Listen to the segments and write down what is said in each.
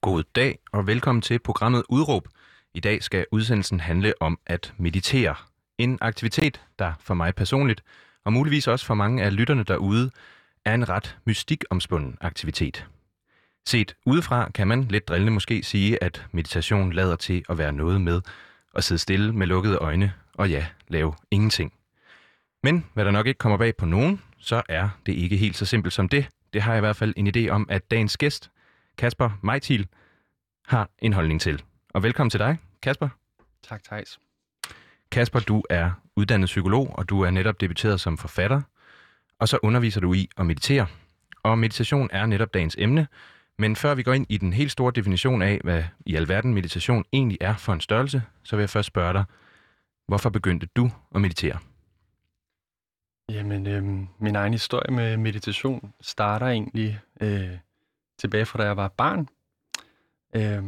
God dag og velkommen til programmet Udråb. I dag skal udsendelsen handle om at meditere. En aktivitet, der for mig personligt, og muligvis også for mange af lytterne derude, er en ret mystikomspunden aktivitet. Set udefra kan man lidt drillende måske sige, at meditation lader til at være noget med at sidde stille med lukkede øjne og ja, lave ingenting. Men hvad der nok ikke kommer bag på nogen, så er det ikke helt så simpelt som det. Det har jeg i hvert fald en idé om, at dagens gæst, Kasper Mejtil, har en holdning til. Og velkommen til dig, Kasper. Tak, Thijs. Kasper, du er uddannet psykolog, og du er netop debuteret som forfatter. Og så underviser du i at meditere. Og meditation er netop dagens emne. Men før vi går ind i den helt store definition af, hvad i alverden meditation egentlig er for en størrelse, så vil jeg først spørge dig, hvorfor begyndte du at meditere? Jamen, øh, min egen historie med meditation starter egentlig øh, tilbage fra da jeg var barn. Øh,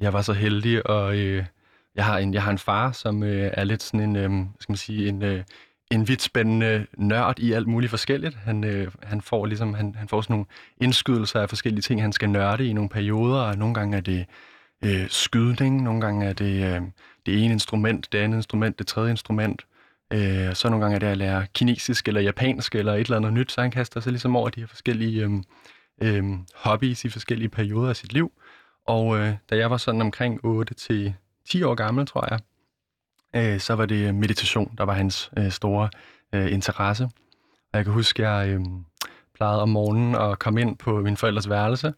jeg var så heldig, og øh, jeg, har en, jeg har en far, som øh, er lidt sådan en, øh, skal man sige, en, øh, en vidt spændende nørd i alt muligt forskelligt. Han, øh, han, får ligesom, han, han får sådan nogle indskydelser af forskellige ting, han skal nørde i nogle perioder, og nogle gange er det øh, skydning, nogle gange er det øh, det ene instrument, det andet instrument, det tredje instrument. Øh, så nogle gange er det at lære kinesisk eller japansk eller et eller andet nyt, så han kaster sig ligesom over de her forskellige øh, øh, hobbies i forskellige perioder af sit liv. Og øh, da jeg var sådan omkring 8 til 10 år gammel, tror jeg, øh, så var det meditation, der var hans øh, store øh, interesse. Og jeg kan huske, at jeg øh, plejede om morgenen at komme ind på min forældres værelse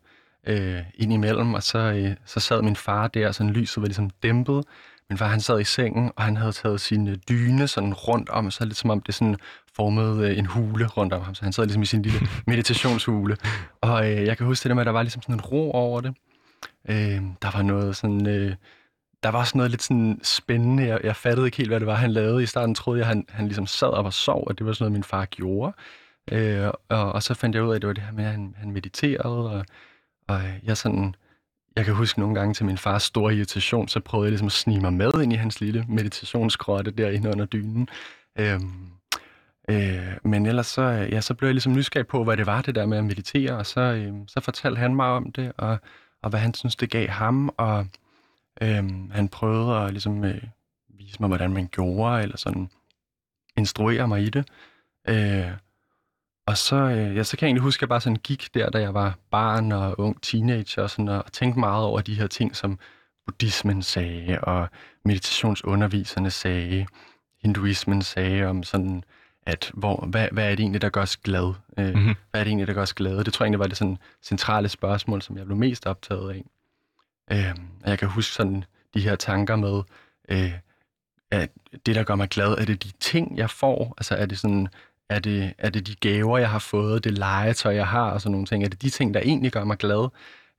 øh, ind imellem, og så, øh, så sad min far der, sådan lyset var ligesom dæmpet. Min far han sad i sengen, og han havde taget sin dyne sådan rundt om, så lidt som om det sådan formede øh, en hule rundt om ham. Så han sad ligesom i sin lille meditationshule. Og øh, jeg kan huske det der med, at der var ligesom sådan en ro over det. Øh, der var noget sådan... Øh, der var også noget lidt sådan spændende. Jeg, jeg fattede ikke helt, hvad det var, han lavede. I starten troede jeg, han, han ligesom sad op og sov, og det var sådan noget, min far gjorde. Øh, og, og så fandt jeg ud af, at det var det her med, at han, han mediterede, og, og jeg sådan... Jeg kan huske nogle gange til min fars store irritation, så prøvede jeg ligesom at snige mig med ind i hans lille meditationsgrotte derinde under dynen. Øh, øh, men ellers så, øh, ja, så blev jeg ligesom nysgerrig på, hvad det var, det der med at meditere, og så, øh, så fortalte han mig om det, og, og hvad han synes, det gav ham, og øh, han prøvede at ligesom, øh, vise mig, hvordan man gjorde, eller sådan instruere mig i det. Øh, og så, øh, ja, så kan jeg egentlig huske, at jeg bare sådan gik der, da jeg var barn og ung teenager, og, sådan, og tænkte meget over de her ting, som buddhismen sagde, og meditationsunderviserne sagde, hinduismen sagde om sådan, at hvor, hvad, hvad er det egentlig, der gør os glad? Øh, mm-hmm. Hvad er det egentlig, der gør os glade? Det tror jeg egentlig var det sådan centrale spørgsmål, som jeg blev mest optaget af. Øh, jeg kan huske sådan de her tanker med, øh, at det, der gør mig glad, er det de ting, jeg får? Altså er det sådan, er det, er det de gaver, jeg har fået, det legetøj, jeg har og sådan nogle ting? Er det de ting, der egentlig gør mig glad?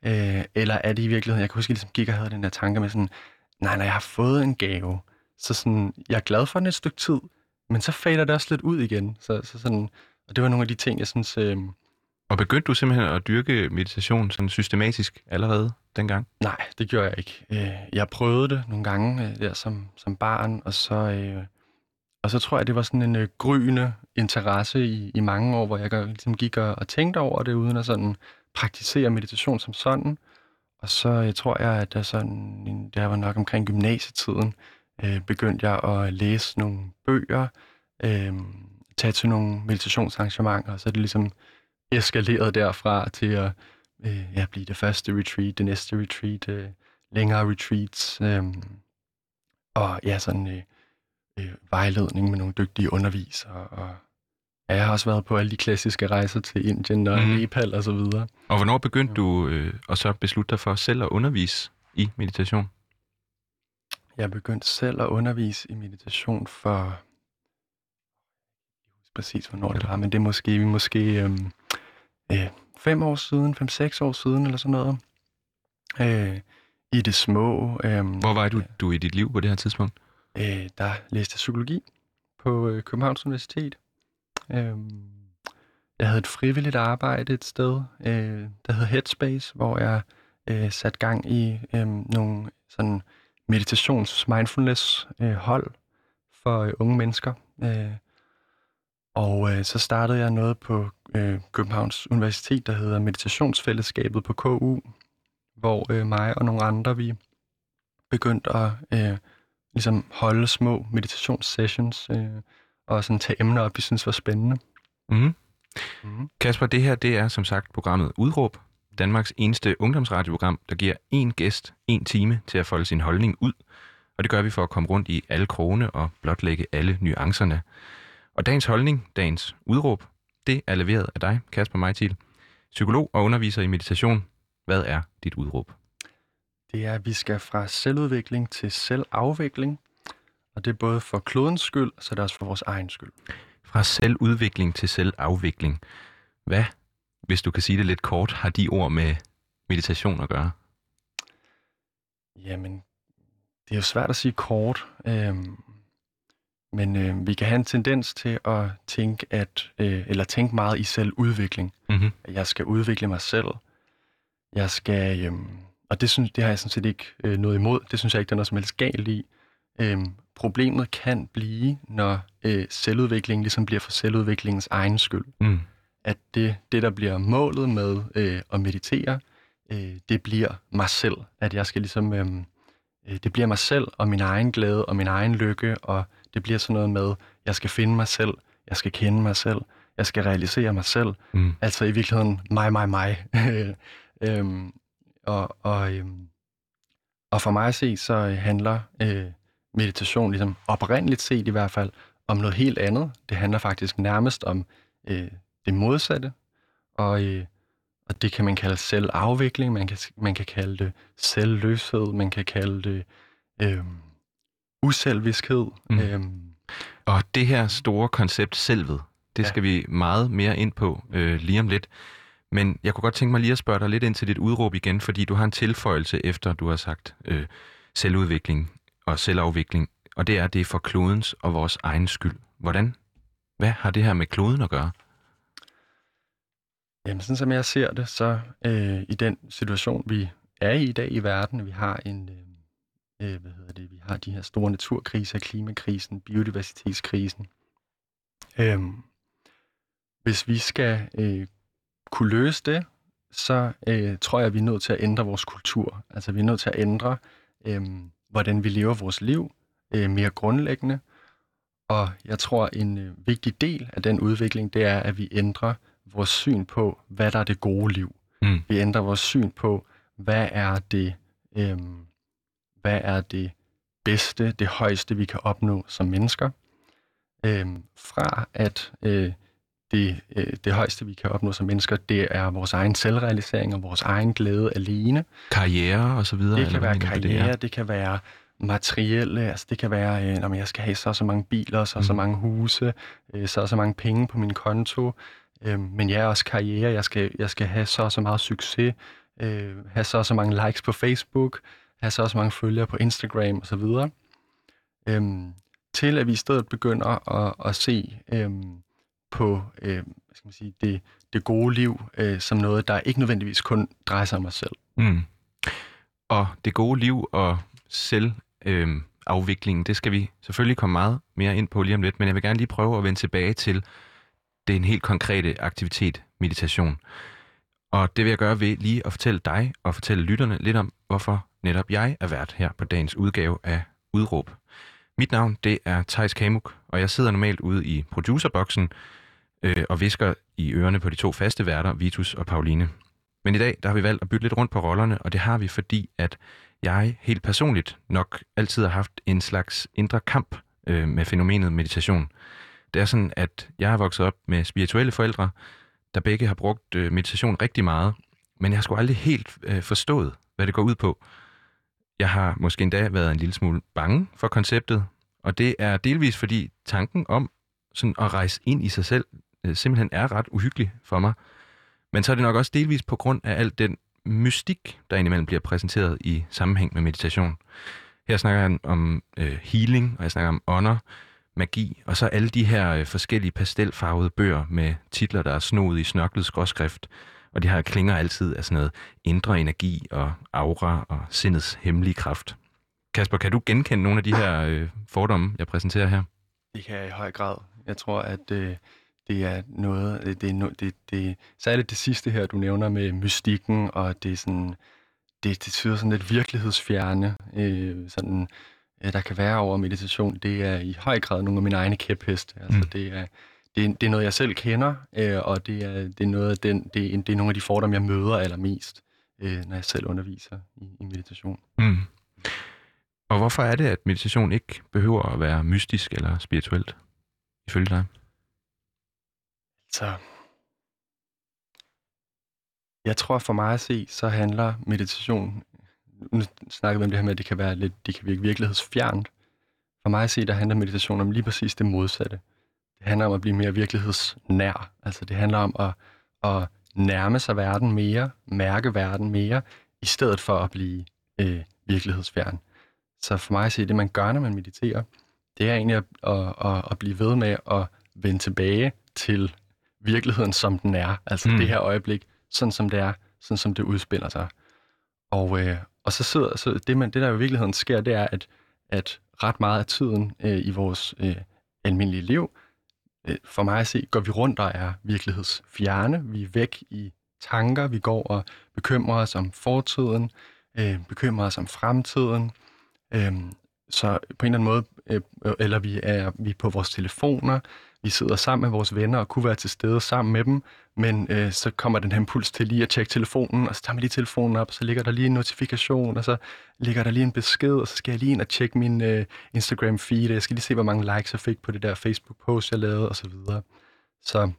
Øh, eller er det i virkeligheden, jeg kan huske, at jeg ligesom gik og havde den der tanke med sådan, nej, når jeg har fået en gave, så sådan, jeg er glad for den et stykke tid, men så fader det også lidt ud igen. Så, så sådan, og det var nogle af de ting, jeg synes, øh, og begyndte du simpelthen at dyrke meditation sådan systematisk allerede dengang? Nej, det gjorde jeg ikke. Øh, jeg prøvede det nogle gange øh, der som, som barn, og så, øh, og så tror jeg, det var sådan en gryende interesse i, i mange år, hvor jeg ligesom gik og, og tænkte over det, uden at sådan praktisere meditation som sådan. Og så jeg tror jeg, at der sådan, det var nok omkring gymnasietiden, begyndte jeg at læse nogle bøger, tage til nogle meditationsarrangementer, og så er det ligesom eskaleret derfra til at øh, ja, blive det første retreat, det næste retreat, øh, længere retreats, øh, og ja, sådan øh, øh, vejledning med nogle dygtige undervisere, og ja, jeg har også været på alle de klassiske rejser til Indien og mm. Nepal og så videre. Og hvornår begyndte du øh, at så beslutte dig for selv at undervise i meditation? Jeg begyndte selv at undervise i meditation for præcis, hvornår det var, men det er måske, vi måske øhm, øh, fem år siden, fem-seks år siden, eller sådan noget. Øh, I det små. Øh, Hvor var du, du i dit liv på det her tidspunkt? Øh, der læste jeg psykologi på øh, Københavns Universitet. Øh, jeg havde et frivilligt arbejde et sted, øh, der hed Headspace, hvor jeg øh, satte gang i øh, nogle sådan meditations-mindfulness-hold øh, for øh, unge mennesker. Øh, og øh, så startede jeg noget på øh, Københavns Universitet, der hedder Meditationsfællesskabet på KU, hvor øh, mig og nogle andre, vi begyndte at øh, ligesom holde små meditationssessions øh, og sådan tage emner op, vi synes var spændende. Mm. Mm. Kasper, det her det er som sagt programmet Udråb, Danmarks eneste ungdomsradioprogram, der giver en gæst en time til at folde sin holdning ud. Og det gør vi for at komme rundt i alle krone og blotlægge alle nuancerne. Og dagens holdning, dagens udråb, det er leveret af dig, Kasper Mejtil, psykolog og underviser i meditation. Hvad er dit udråb? Det er, at vi skal fra selvudvikling til selvafvikling. Og det er både for klodens skyld, så det er også for vores egen skyld. Fra selvudvikling til selvafvikling. Hvad, hvis du kan sige det lidt kort, har de ord med meditation at gøre? Jamen, det er jo svært at sige kort. Øhm, men øh, vi kan have en tendens til at tænke at øh, eller tænke meget i selvudvikling. Mm-hmm. At jeg skal udvikle mig selv. Jeg skal øh, og det synes det har jeg sådan set ikke øh, noget imod. Det synes jeg ikke der er noget som helst galt i. Øh, problemet kan blive, når øh, selvudvikling ligesom bliver for selvudviklingens egen skyld. Mm. At det, det, der bliver målet med øh, at meditere, øh, det bliver mig selv. At jeg skal ligesom, øh, øh, det bliver mig selv og min egen glæde og min egen lykke, og det bliver sådan noget med, jeg skal finde mig selv, jeg skal kende mig selv, jeg skal realisere mig selv. Mm. Altså i virkeligheden mig, mig, mig. øhm, og, og, øhm, og for mig at se, så handler øh, meditation, ligesom oprindeligt set i hvert fald, om noget helt andet. Det handler faktisk nærmest om øh, det modsatte, og, øh, og det kan man kalde selvafvikling, man kan, man kan kalde det selvløshed, man kan kalde det øh, uselviskhed. Mm. Øhm. Og det her store koncept, selvet, det ja. skal vi meget mere ind på øh, lige om lidt. Men jeg kunne godt tænke mig lige at spørge dig lidt ind til dit udråb igen, fordi du har en tilføjelse efter, du har sagt øh, selvudvikling og selvafvikling, og det er, det er for klodens og vores egen skyld. Hvordan? Hvad har det her med kloden at gøre? Jamen, sådan som jeg ser det, så øh, i den situation, vi er i i dag i verden, vi har en, øh, øh hvad hedder det, vi har de her store naturkriser, klimakrisen, biodiversitetskrisen. Øh, hvis vi skal øh, kunne løse det, så øh, tror jeg, at vi er nødt til at ændre vores kultur. Altså, vi er nødt til at ændre, øh, hvordan vi lever vores liv øh, mere grundlæggende. Og jeg tror, en øh, vigtig del af den udvikling, det er, at vi ændrer vores syn på, hvad der er det gode liv. Mm. Vi ændrer vores syn på, hvad er det, øh, hvad er det bedste, det højeste, vi kan opnå som mennesker. Øh, fra at øh, det, øh, det højeste, vi kan opnå som mennesker, det er vores egen selvrealisering og vores egen glæde alene. Karriere og så videre? Det kan være karriere, det, det kan være materielle, altså det kan være, øh, når jeg skal have så og så mange biler, så og mm. så mange huse, øh, så og så mange penge på min konto, øh, men jeg er også karriere, jeg skal, jeg skal have så og så meget succes, øh, have så og så mange likes på Facebook, have så og så mange følgere på Instagram osv., øh, til at vi i stedet begynder at, at se øh, på øh, hvad skal man sige, det, det gode liv øh, som noget, der ikke nødvendigvis kun drejer sig om os selv. Mm. Og det gode liv og selv... øh, det skal vi selvfølgelig komme meget mere ind på lige om lidt, men jeg vil gerne lige prøve at vende tilbage til den helt konkrete aktivitet, meditation. Og det vil jeg gøre ved lige at fortælle dig og fortælle lytterne lidt om, hvorfor netop jeg er vært her på dagens udgave af Udråb. Mit navn, det er Thijs Kamuk, og jeg sidder normalt ude i producerboksen øh, og visker i ørerne på de to faste værter, Vitus og Pauline. Men i dag, der har vi valgt at bytte lidt rundt på rollerne, og det har vi, fordi at jeg helt personligt nok altid har haft en slags indre kamp øh, med fænomenet meditation. Det er sådan, at jeg har vokset op med spirituelle forældre, der begge har brugt øh, meditation rigtig meget, men jeg har sgu aldrig helt øh, forstået, hvad det går ud på. Jeg har måske endda været en lille smule bange for konceptet, og det er delvis fordi tanken om sådan at rejse ind i sig selv øh, simpelthen er ret uhyggelig for mig. Men så er det nok også delvis på grund af alt den mystik, der indimellem bliver præsenteret i sammenhæng med meditation. Her snakker han om øh, healing, og jeg snakker om ånder, magi, og så alle de her øh, forskellige pastelfarvede bøger med titler, der er snoet i snørklet skråskrift, og de her klinger altid af sådan noget indre energi og aura og sindets hemmelige kraft. Kasper, kan du genkende nogle af de her øh, fordomme, jeg præsenterer her? Det kan jeg i høj grad. Jeg tror, at øh, det er noget, øh, det, det, det, det, særligt det sidste her, du nævner med mystikken, og det er sådan, det, det tyder sådan lidt virkelighedsfjerne, øh, sådan, øh, der kan være over meditation. Det er i høj grad nogle af mine egne kæpheste. Altså, mm. det, er, det, er, det er noget, jeg selv kender, øh, og det er, det, er noget af den, det, er, det er nogle af de fordomme, jeg møder allermest, øh, når jeg selv underviser i, i meditation. Mm. Og hvorfor er det, at meditation ikke behøver at være mystisk eller spirituelt, ifølge dig? Så jeg tror for mig at se, så handler meditation, nu snakker vi om det her med, at det kan, være lidt, det kan virke virkelighedsfjernt. For mig at se, der handler meditation om lige præcis det modsatte. Det handler om at blive mere virkelighedsnær. Altså det handler om at, at nærme sig verden mere, mærke verden mere, i stedet for at blive øh, virkelighedsfjern. Så for mig at se, det man gør, når man mediterer, det er egentlig at, at, at, at blive ved med at vende tilbage til virkeligheden, som den er. Altså mm. det her øjeblik, sådan som det er, sådan som det udspiller sig. Og, øh, og så sidder så det, man, det, der i virkeligheden sker, det er, at, at ret meget af tiden øh, i vores øh, almindelige liv, øh, for mig at se, går vi rundt og er virkelighedsfjerne. Vi er væk i tanker, vi går og bekymrer os om fortiden, øh, bekymrer os om fremtiden. Øh, så på en eller anden måde, øh, eller vi er vi er på vores telefoner, vi sidder sammen med vores venner og kunne være til stede sammen med dem, men øh, så kommer den her impuls til lige at tjekke telefonen, og så tager man lige telefonen op, og så ligger der lige en notifikation, og så ligger der lige en besked, og så skal jeg lige ind og tjekke min øh, Instagram-feed, og jeg skal lige se, hvor mange likes jeg fik på det der Facebook-post, jeg lavede, osv. Så, så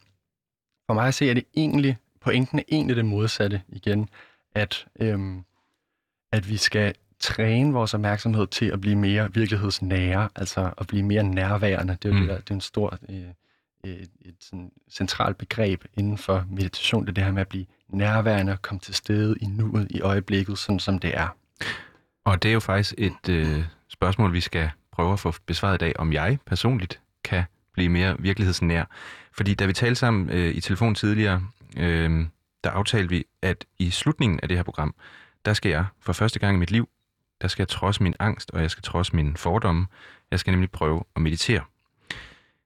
for mig at se, er det egentlig, pointen er egentlig det modsatte igen, at, øhm, at vi skal træne vores opmærksomhed til at blive mere virkelighedsnære, altså at blive mere nærværende. Det er jo mm. det, der, det er en stor, øh, et, et sådan centralt begreb inden for meditation, det er det her med at blive nærværende og komme til stede i nuet, i øjeblikket, sådan som det er. Og det er jo faktisk et øh, spørgsmål, vi skal prøve at få besvaret i dag, om jeg personligt kan blive mere virkelighedsnær. Fordi da vi talte sammen øh, i telefon tidligere, øh, der aftalte vi, at i slutningen af det her program, der skal jeg for første gang i mit liv der skal jeg trodse min angst, og jeg skal trodse mine fordomme. Jeg skal nemlig prøve at meditere.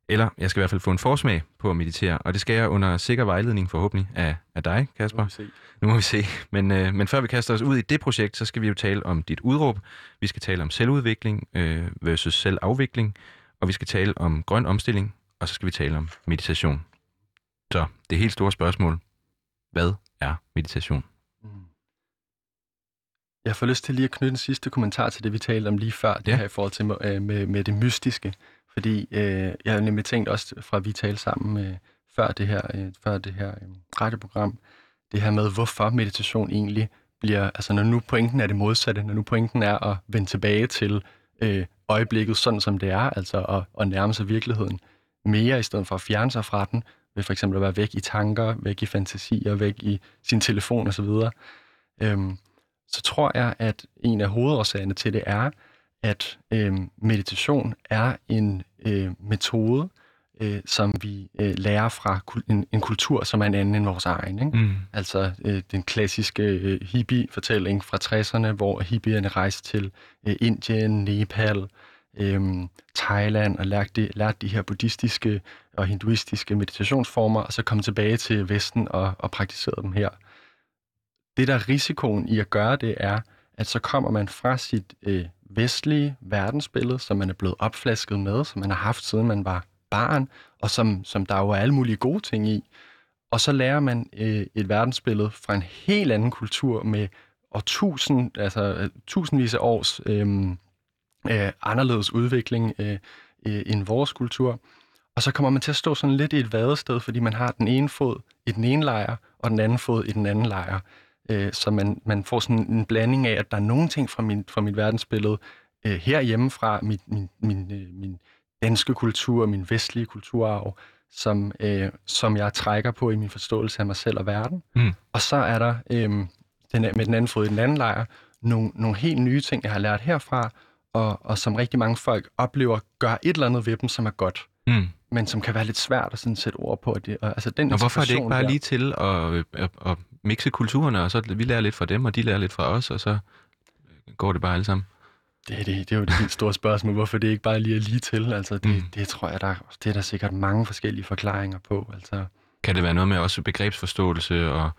Eller jeg skal i hvert fald få en forsmag på at meditere, og det skal jeg under sikker vejledning forhåbentlig af, af dig, Kasper. Nu må vi se. Nu må vi se. Men, øh, men før vi kaster os ud i det projekt, så skal vi jo tale om dit udråb. Vi skal tale om selvudvikling øh, versus selvafvikling, og vi skal tale om grøn omstilling, og så skal vi tale om meditation. Så det helt store spørgsmål. Hvad er meditation? Jeg får lyst til lige at knytte en sidste kommentar til det, vi talte om lige før, det ja. her i forhold til øh, med, med det mystiske. Fordi øh, jeg har nemlig tænkt også, fra vi talte sammen øh, før det her, øh, før det her øh, radioprogram, det her med, hvorfor meditation egentlig bliver, altså når nu pointen er det modsatte, når nu pointen er at vende tilbage til øh, øjeblikket sådan som det er, altså at, at nærme sig virkeligheden mere, i stedet for at fjerne sig fra den, ved for eksempel at være væk i tanker, væk i fantasier, væk i sin telefon osv., øhm, så tror jeg, at en af hovedårsagerne til det er, at øh, meditation er en øh, metode, øh, som vi øh, lærer fra en, en kultur, som er en anden end vores egen. Ikke? Mm. Altså øh, den klassiske øh, hippie-fortælling fra 60'erne, hvor hippierne rejste til øh, Indien, Nepal, øh, Thailand og lærte de, lærte de her buddhistiske og hinduistiske meditationsformer, og så kom tilbage til Vesten og, og praktiserede dem her det, der er risikoen i at gøre det, er, at så kommer man fra sit øh, vestlige verdensbillede, som man er blevet opflasket med, som man har haft siden man var barn, og som, som der jo er alle mulige gode ting i. Og så lærer man øh, et verdensbillede fra en helt anden kultur med og tusind, altså, tusindvis af års øh, øh, anderledes udvikling øh, øh, end vores kultur. Og så kommer man til at stå sådan lidt i et vadested, fordi man har den ene fod i den ene lejr, og den anden fod i den anden lejr. Øh, så man, man får sådan en blanding af, at der er nogle ting fra, min, fra mit verdensbillede øh, herhjemme fra min, min, min, øh, min danske kultur, min vestlige kulturarv, som, øh, som jeg trækker på i min forståelse af mig selv og verden. Mm. Og så er der øh, den, med den anden fod i den anden lejr nogle, nogle helt nye ting, jeg har lært herfra, og, og som rigtig mange folk oplever, gør et eller andet ved dem, som er godt. Mm men som kan være lidt svært at sådan sætte ord på. Det, altså den og hvorfor er det ikke bare der, lige til at, at, at mixe kulturerne, og så vi lærer lidt fra dem, og de lærer lidt fra os, og så går det bare alle sammen? Det, det, det er jo det helt store spørgsmål, hvorfor det ikke bare lige er lige til. Altså, det, mm. det tror jeg, der, det er der sikkert mange forskellige forklaringer på. Altså. Kan det være noget med også begrebsforståelse og,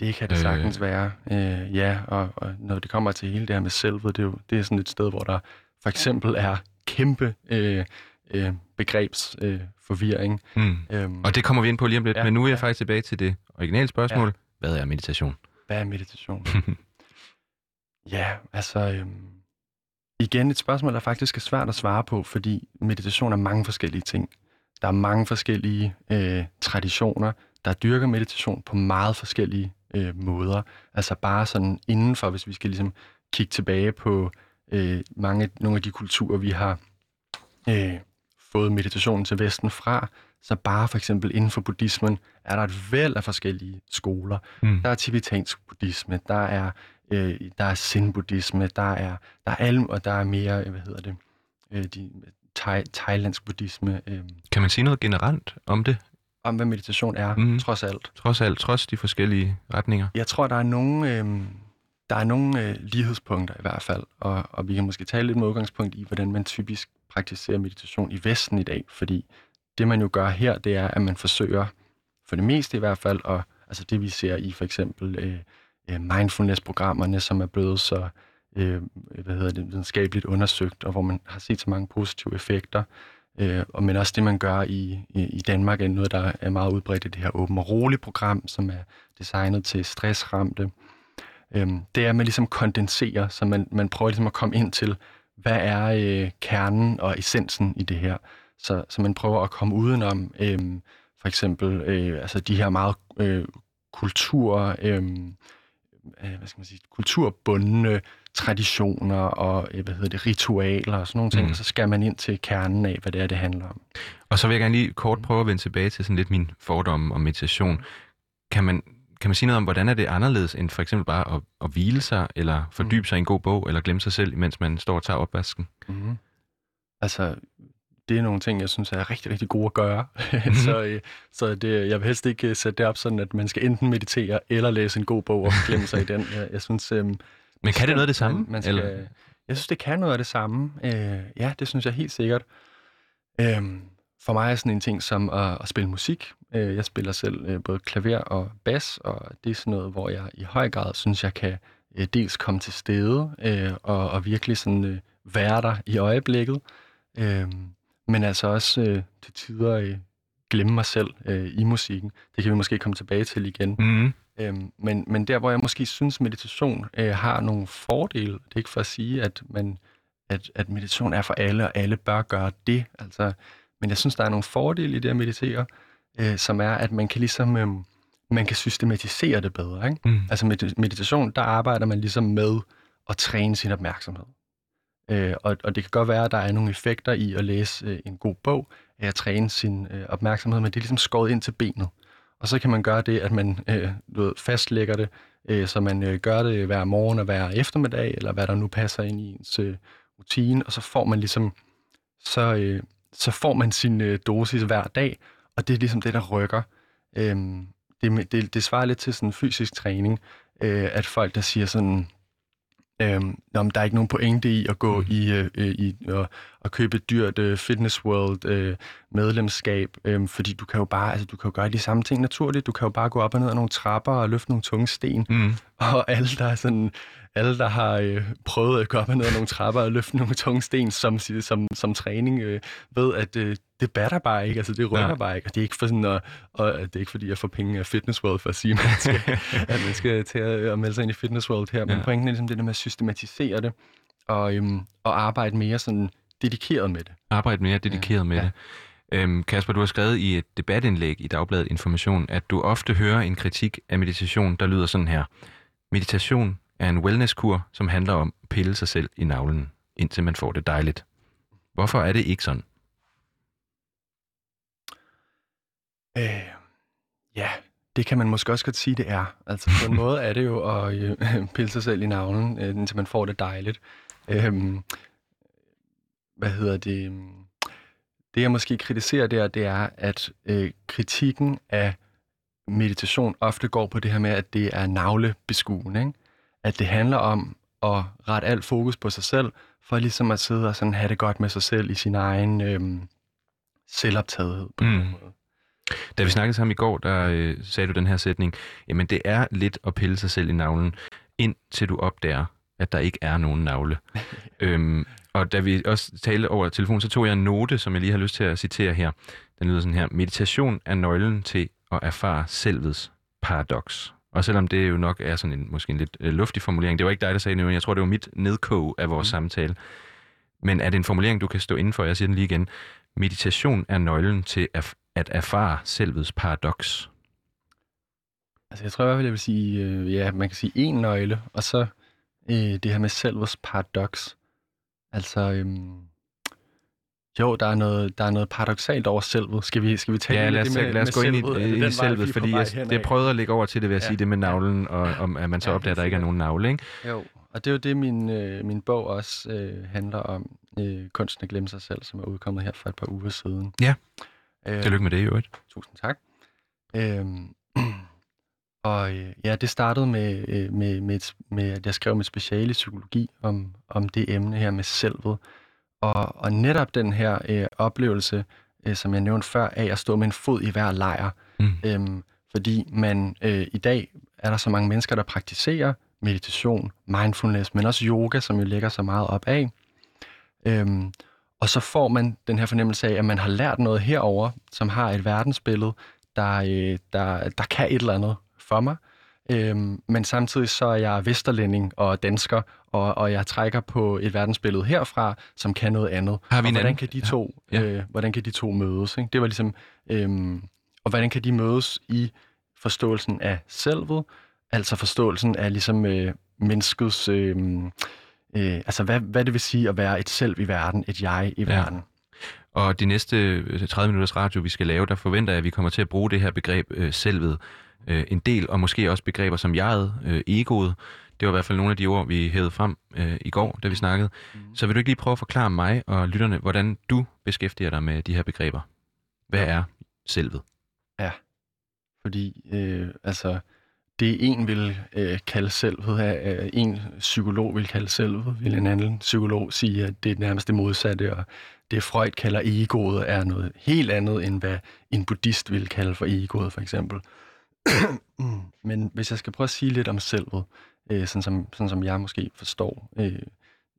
Det kan det sagtens øh... være, øh, ja. Og, og når det kommer til hele det her med selvet, det er jo det er sådan et sted, hvor der for eksempel er kæmpe øh, øh, begrebsforvirring. Øh, mm. øhm, og det kommer vi ind på lige om lidt, ja, men nu er jeg ja. faktisk tilbage til det originale spørgsmål. Ja. Hvad er meditation? Hvad er meditation? ja, altså... Øhm, igen et spørgsmål, der faktisk er svært at svare på, fordi meditation er mange forskellige ting. Der er mange forskellige øh, traditioner, der dyrker meditation på meget forskellige øh, måder. Altså bare sådan indenfor, hvis vi skal ligesom kigge tilbage på øh, mange, nogle af de kulturer, vi har øh, fået meditationen til Vesten fra, så bare for eksempel inden for buddhismen er der et væld af forskellige skoler. Mm. Der er tibetansk buddhisme, der er øh, der er zen-buddhisme, der er der er alle, og der er mere, hvad hedder det, øh, de, thai, thailandsk buddhisme. Øh. Kan man sige noget generelt om det? Om hvad meditation er, mm. trods alt. Trods alt, trods de forskellige retninger. Jeg tror, der er nogle, øh, der er nogle øh, lighedspunkter i hvert fald, og, og vi kan måske tale lidt med udgangspunkt i, hvordan man typisk praktiserer meditation i Vesten i dag, fordi det man jo gør her, det er, at man forsøger, for det meste i hvert fald, og altså det vi ser i for eksempel øh, øh, mindfulness-programmerne, som er blevet så øh, hvad hedder det, videnskabeligt undersøgt, og hvor man har set så mange positive effekter, øh, og men også det, man gør i, i, i Danmark, er noget, der er meget udbredt i det her åben og rolig program, som er designet til stressramte. Øh, det er, at man ligesom kondenserer, så man, man prøver ligesom at komme ind til, hvad er øh, kernen og essensen i det her. Så, så man prøver at komme udenom øh, for eksempel øh, altså de her meget øh, kultur, øh, øh, hvad skal man sige, kulturbundne traditioner og øh, hvad hedder det, ritualer og sådan nogle ting, mm. og så skal man ind til kernen af, hvad det er, det handler om. Og så vil jeg gerne lige kort prøve at vende tilbage til sådan lidt min fordom om meditation. Kan man, kan man sige noget om, hvordan er det anderledes end for eksempel bare at, at hvile sig, eller fordybe mm. sig i en god bog, eller glemme sig selv, mens man står og tager opvasken? Mm. Altså, det er nogle ting, jeg synes er rigtig, rigtig gode at gøre. Mm-hmm. så øh, så det, jeg vil helst ikke øh, sætte det op sådan, at man skal enten meditere eller læse en god bog og glemme sig i den. Jeg, jeg synes, øh, Men kan det noget af det samme? Man skal, eller? Jeg synes, det kan noget af det samme. Øh, ja, det synes jeg helt sikkert. Øh, for mig er sådan en ting som at, at spille musik. Øh, jeg spiller selv øh, både klaver og bas, og det er sådan noget, hvor jeg i høj grad synes, jeg kan øh, dels komme til stede øh, og, og virkelig sådan øh, være der i øjeblikket. Øh, men altså også øh, til tider øh, glemme mig selv øh, i musikken. Det kan vi måske komme tilbage til igen. Mm. Øhm, men, men der, hvor jeg måske synes, meditation øh, har nogle fordele, det er ikke for at sige, at, man, at, at meditation er for alle, og alle bør gøre det. Altså, men jeg synes, der er nogle fordele i det at meditere, øh, som er, at man kan ligesom... Øh, man kan systematisere det bedre. Ikke? Mm. Altså med meditation, der arbejder man ligesom med at træne sin opmærksomhed. Øh, og, og det kan godt være, at der er nogle effekter i at læse øh, en god bog, at træne sin øh, opmærksomhed, men det er ligesom skåret ind til benet. Og så kan man gøre det, at man øh, du ved, fastlægger det, øh, så man øh, gør det hver morgen og hver eftermiddag, eller hvad der nu passer ind i ens øh, rutine, og så får man ligesom, så, øh, så får man sin øh, dosis hver dag, og det er ligesom det, der rykker. Øh, det, det, det svarer lidt til sådan fysisk træning, øh, at folk, der siger sådan, Øhm, nå, der er ikke nogen pointe i at gå mm. i, øh, i øh, at købe et dyrt øh, Fitness World øh, medlemskab, øh, fordi du kan jo bare, altså du kan jo gøre de samme ting naturligt. Du kan jo bare gå op og ned ad nogle trapper og løfte nogle tunge sten. Mm. Og alle der er sådan, alle der har øh, prøvet at gå op og ned ad nogle trapper og løfte nogle tunge sten som, som, som træning, øh, ved at øh, det batter bare ikke, altså det rykker ja. bare ikke, og det er ikke for sådan, at, og det er ikke fordi, jeg får penge af Fitness World for at sige, at man skal, at man skal til at, at melde sig ind i Fitness World her, men ja. pointen er ligesom det der med at systematisere det, og, øhm, og arbejde mere sådan dedikeret med det. Arbejde mere dedikeret ja. med ja. det. Øhm, Kasper, du har skrevet i et debatindlæg i Dagbladet Information, at du ofte hører en kritik af meditation, der lyder sådan her. Meditation er en wellnesskur, som handler om at pille sig selv i navlen, indtil man får det dejligt. Hvorfor er det ikke sådan? Øh, ja, det kan man måske også godt sige, det er. Altså på en måde er det jo at øh, pille sig selv i navlen, øh, indtil man får det dejligt. Øh, hvad hedder det? Det jeg måske kritiserer der, det er, at øh, kritikken af meditation ofte går på det her med, at det er navlebeskuende. Ikke? At det handler om at rette alt fokus på sig selv, for ligesom at sidde og sådan have det godt med sig selv i sin egen øh, selvoptagethed på mm. en måde. Da vi snakkede sammen i går, der øh, sagde du den her sætning, jamen det er lidt at pille sig selv i navlen, indtil du opdager, at der ikke er nogen navle. øhm, og da vi også talte over telefon, så tog jeg en note, som jeg lige har lyst til at citere her. Den lyder sådan her. Meditation er nøglen til at erfare selvets paradoks. Og selvom det jo nok er sådan en, måske en lidt øh, luftig formulering, det var ikke dig, der sagde det, jeg tror, det var mit nedkog af vores mm. samtale. Men er det en formulering, du kan stå inden for? Jeg siger den lige igen. Meditation er nøglen til at, at erfare selvets paradoks. Altså, jeg tror i hvert fald, jeg vil sige, øh, ja, man kan sige en nøgle, og så øh, det her med selvets paradoks. Altså, øhm, jo, der er, noget, der er noget paradoxalt over selvet. Skal vi, skal vi tale ja, lad os, det med, lad os gå ind i, i, i selvet, fordi jeg, det prøvede at lægge over til det ved at ja. sige det med navlen, og om at man så ja, opdager, at der ikke er nogen navle, ikke? Jo, og det er jo det, min, øh, min bog også øh, handler om. Øh, Kunsten at glemme sig selv, som er udkommet her for et par uger siden. Ja, øh, tillykke med det i øvrigt. Tusind tak. Øh, og øh, ja, det startede med, øh, med, med, med, at jeg skrev med speciale i psykologi om, om det emne her med selvet. Og, og netop den her øh, oplevelse, øh, som jeg nævnte før, af at stå med en fod i hver lejr. Mm. Øhm, fordi man øh, i dag er der så mange mennesker, der praktiserer meditation, mindfulness, men også yoga, som jo lægger så meget op af. Øhm, og så får man den her fornemmelse af, at man har lært noget herover, som har et verdensbillede, der, øh, der, der kan et eller andet for mig. Øhm, men samtidig så er jeg vesterlænding og dansker, og, og jeg trækker på et verdensbillede herfra, som kan noget andet. Har vi og hvordan kan de to, ja. Ja. Øh, hvordan kan de to mødes? Ikke? Det var ligesom, øhm, og hvordan kan de mødes i forståelsen af selvet, altså forståelsen af ligesom øh, menneskets, øh, øh, altså hvad, hvad det vil sige at være et selv i verden, et jeg i ja. verden. Og de næste 30 øh, minutters radio, vi skal lave, der forventer jeg, at vi kommer til at bruge det her begreb øh, selvet øh, en del, og måske også begreber som jeget, øh, egoet. Det var i hvert fald nogle af de ord, vi hævede frem øh, i går, da vi snakkede. Mm. Så vil du ikke lige prøve at forklare mig og lytterne, hvordan du beskæftiger dig med de her begreber? Hvad er selvet? Ja, fordi øh, altså det en vil øh, kalde selvet, øh, en psykolog vil kalde selvet, vil en anden psykolog sige, at det er nærmest det modsatte, og det Freud kalder egoet er noget helt andet, end hvad en buddhist vil kalde for egoet, for eksempel. Men hvis jeg skal prøve at sige lidt om selvet, øh, sådan, som, sådan som jeg måske forstår øh,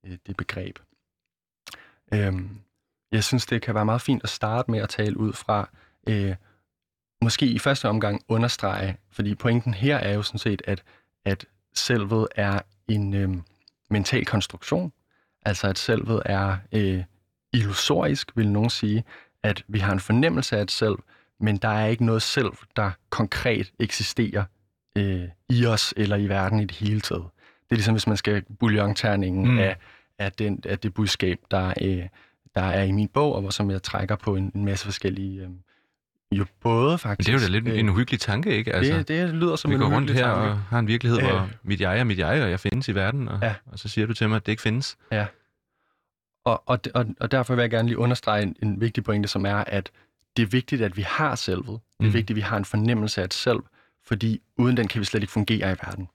øh, det begreb. Øh, jeg synes, det kan være meget fint at starte med at tale ud fra, øh, måske i første omgang understrege, fordi pointen her er jo sådan set, at, at selvet er en øh, mental konstruktion, altså at selvet er øh, illusorisk, vil nogen sige, at vi har en fornemmelse af et selv, men der er ikke noget selv, der konkret eksisterer øh, i os eller i verden i det hele taget. Det er ligesom, hvis man skal bouillonterningen mm. af, af, den, af det budskab, der, øh, der er i min bog, og som jeg trækker på en, en masse forskellige... Øh, jo både faktisk... Men det er jo da lidt øh, en uhyggelig tanke, ikke? Altså, det, det lyder som en uhyggelig tanke. Vi går rundt her og har en virkelighed, øh. hvor mit jeg er mit jeg, og jeg findes i verden, og, ja. og så siger du til mig, at det ikke findes. Ja. Og, og, og, og derfor vil jeg gerne lige understrege en, en vigtig pointe, som er, at det er vigtigt, at vi har selvet. Det er mm. vigtigt, at vi har en fornemmelse af et selv, fordi uden den kan vi slet ikke fungere i verden.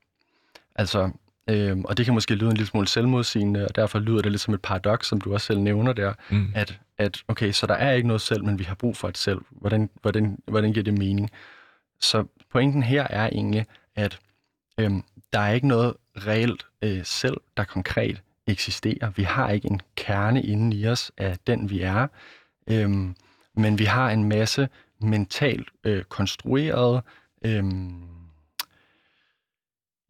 Altså, øh, og det kan måske lyde en lille smule selvmodsigende, og derfor lyder det lidt som et paradoks, som du også selv nævner der, mm. at, at okay, så der er ikke noget selv, men vi har brug for et selv. Hvordan, hvordan, hvordan giver det mening? Så pointen her er egentlig, at øh, der er ikke noget reelt øh, selv, der konkret eksisterer. Vi har ikke en kerne inde i os af den, vi er. Øh, men vi har en masse mentalt øh, konstruerede øh,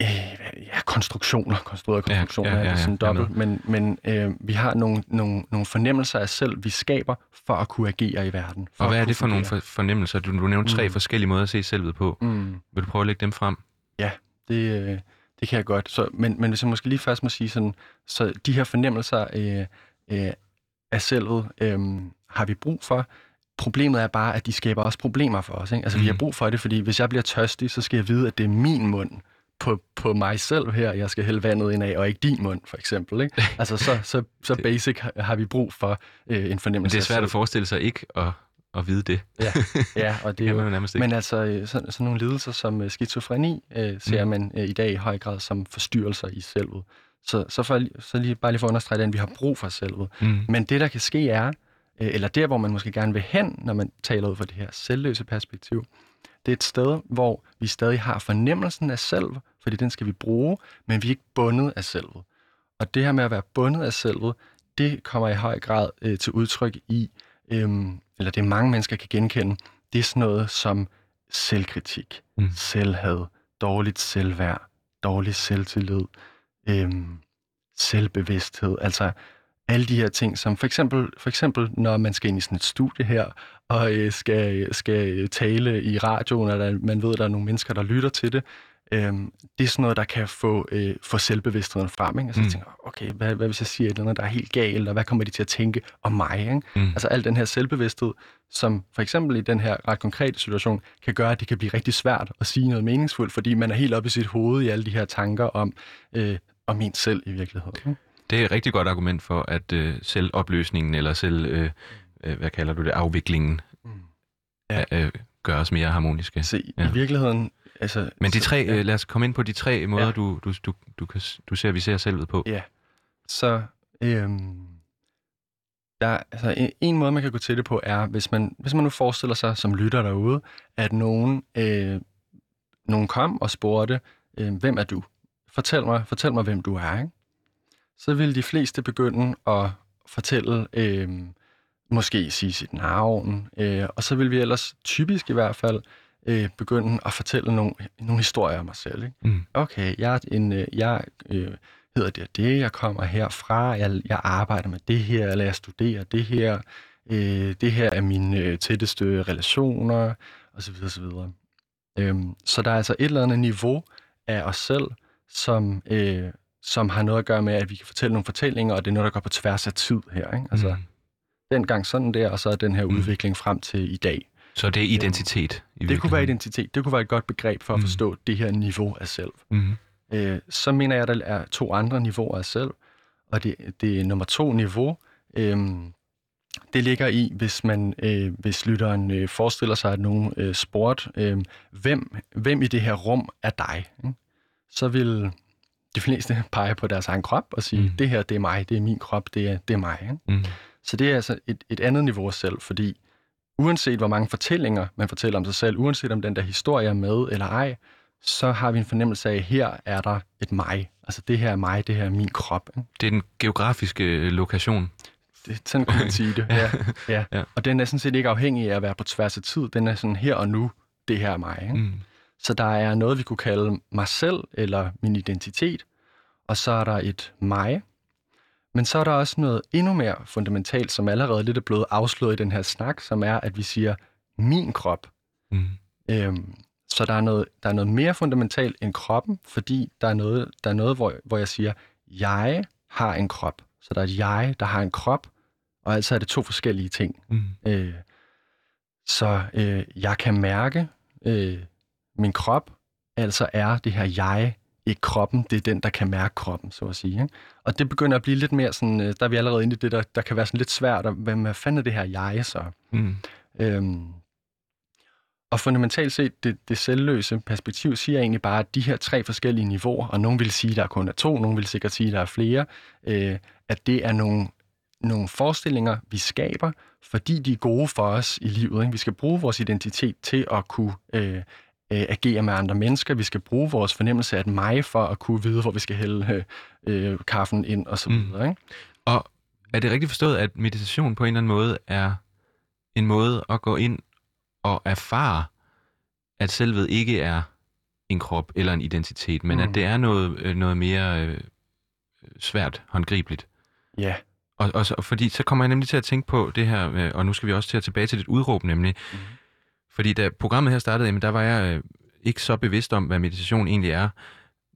øh, ja, konstruktioner, konstruerede konstruktioner, ja, ja, ja, ja, sådan dobbelt, men, men øh, vi har nogle, nogle, nogle fornemmelser af selv, vi skaber for at kunne agere i verden. Og hvad er det for fungere. nogle for, fornemmelser? Du, du nævnte tre mm. forskellige måder at se selvet på. Mm. Vil du prøve at lægge dem frem? Ja, det, øh, det kan jeg godt. Så, men, men hvis jeg måske lige først må sige sådan, så de her fornemmelser øh, øh, af selvet øh, har vi brug for, Problemet er bare, at de skaber også problemer for os. Ikke? Altså, mm. vi har mm. brug for det, fordi hvis jeg bliver tørstig, så skal jeg vide, at det er min mund på, på mig selv her, jeg skal hælde vandet ind af, og ikke din mund, for eksempel. Ikke? Altså, så, så, så basic har vi brug for øh, en fornemmelse Men det er svært at forestille sig ikke at, at vide det. Ja, ja og det er jo, nærmest ikke. Men altså, øh, sådan, sådan nogle lidelser som øh, skizofreni øh, ser mm. man øh, i dag i høj grad som forstyrrelser i selvet. Så, så, for, så lige, bare lige for at understrege den, vi har brug for selvet. Mm. Men det, der kan ske, er, eller der, hvor man måske gerne vil hen, når man taler ud fra det her selvløse perspektiv, det er et sted, hvor vi stadig har fornemmelsen af selv, fordi den skal vi bruge, men vi er ikke bundet af selvet. Og det her med at være bundet af selvet, det kommer i høj grad øh, til udtryk i, øh, eller det mange mennesker kan genkende, det er sådan noget som selvkritik, mm. selvhad, dårligt selvværd, dårlig selvtillid, øh, selvbevidsthed. Altså alle de her ting, som for eksempel, for eksempel når man skal ind i sådan et studie her, og øh, skal, skal tale i radioen, og der, man ved, at der er nogle mennesker, der lytter til det, øh, det er sådan noget, der kan få, øh, få selvbevidstheden frem. Ikke? Altså mm. jeg tænker, okay, hvad, hvad hvis jeg siger et eller andet, der er helt galt, og hvad kommer de til at tænke om mig? Ikke? Mm. Altså al den her selvbevidsthed, som for eksempel i den her ret konkrete situation, kan gøre, at det kan blive rigtig svært at sige noget meningsfuldt, fordi man er helt oppe i sit hoved i alle de her tanker om, øh, om en selv i virkeligheden. Ikke? Det er et rigtig godt argument for, at øh, selvopløsningen, eller selv, øh, øh, hvad kalder du det, afviklingen, mm. ja. øh, gør os mere harmoniske. Se, ja. i virkeligheden... Altså, Men de tre, ja. øh, lad os komme ind på de tre måder, ja. du, du, du, du, kan, du ser, vi ser selvet på. Ja, så øhm, der, altså, en, en måde, man kan gå til det på, er, hvis man, hvis man nu forestiller sig som lytter derude, at nogen, øh, nogen kom og spurgte, øh, hvem er du? Fortæl mig, fortæl mig, hvem du er. Ikke? Så vil de fleste begynde at fortælle, øh, måske sige sit navn, øh, og så vil vi ellers typisk i hvert fald øh, begynde at fortælle nogle, nogle historier om mig selv. Ikke? Mm. Okay, jeg, er en, øh, jeg øh, hedder det og det, jeg kommer herfra, jeg, jeg arbejder med det her, eller jeg studerer det her, øh, det her er mine øh, tætteste relationer, osv. osv. Øhm, så der er altså et eller andet niveau af os selv, som, øh, som har noget at gøre med, at vi kan fortælle nogle fortællinger, og det er noget, der går på tværs af tid her. Ikke? Altså, mm. dengang sådan der, og så er den her mm. udvikling frem til i dag. Så det er identitet? I det kunne være identitet. Det kunne være et godt begreb for at mm. forstå det her niveau af selv. Mm. Øh, så mener jeg, at der er to andre niveauer af selv, og det, det er nummer to niveau. Øh, det ligger i, hvis man, øh, hvis lytteren øh, forestiller sig, at nogen øh, spurgte, øh, hvem, hvem i det her rum er dig? Ikke? Så vil de fleste peger på deres egen krop og siger, mm. det her, det er mig, det er min krop, det er, det er mig. Ikke? Mm. Så det er altså et, et andet niveau af selv, fordi uanset hvor mange fortællinger man fortæller om sig selv, uanset om den der historie er med eller ej, så har vi en fornemmelse af, at her er der et mig. Altså det her er mig, det her er min krop. Ikke? Det er den geografiske øh, lokation. Det, sådan kan man sige det, ja. ja. ja. Og den er sådan set ikke afhængig af at være på tværs af tid. Den er sådan her og nu, det her er mig. Ikke? Mm. Så der er noget, vi kunne kalde mig selv, eller min identitet, og så er der et mig. Men så er der også noget endnu mere fundamentalt, som allerede lidt er blevet afsløret i den her snak, som er, at vi siger, min krop. Mm. Øhm, så der er, noget, der er noget mere fundamentalt end kroppen, fordi der er noget, der er noget hvor, hvor jeg siger, jeg har en krop. Så der er et jeg, der har en krop, og altså er det to forskellige ting. Mm. Øh, så øh, jeg kan mærke, øh, min krop, altså er det her jeg, ikke kroppen, det er den, der kan mærke kroppen, så at sige. Ikke? Og det begynder at blive lidt mere sådan, øh, der er vi allerede inde i det, der, der kan være sådan lidt svært, at, hvad fanden er det her jeg så? Mm. Øhm, og fundamentalt set, det, det selvløse perspektiv siger egentlig bare, at de her tre forskellige niveauer, og nogen vil sige, at der kun er to, nogen vil sikkert sige, at der er flere, øh, at det er nogle, nogle forestillinger, vi skaber, fordi de er gode for os i livet. Ikke? Vi skal bruge vores identitet til at kunne øh, øh, agere med andre mennesker. Vi skal bruge vores fornemmelse af et mig for at kunne vide, hvor vi skal hælde øh, kaffen ind og så mm. videre. Mm. Ikke? Og er det rigtigt forstået, at meditation på en eller anden måde er en måde at gå ind og erfare, at selvet ikke er en krop eller en identitet, men mm. at det er noget, øh, noget mere øh, svært håndgribeligt. Ja. Yeah. Og, og, og fordi så kommer jeg nemlig til at tænke på det her, øh, og nu skal vi også til at tilbage til dit udråb, nemlig, mm. Fordi da programmet her startede, jamen, der var jeg øh, ikke så bevidst om, hvad meditation egentlig er.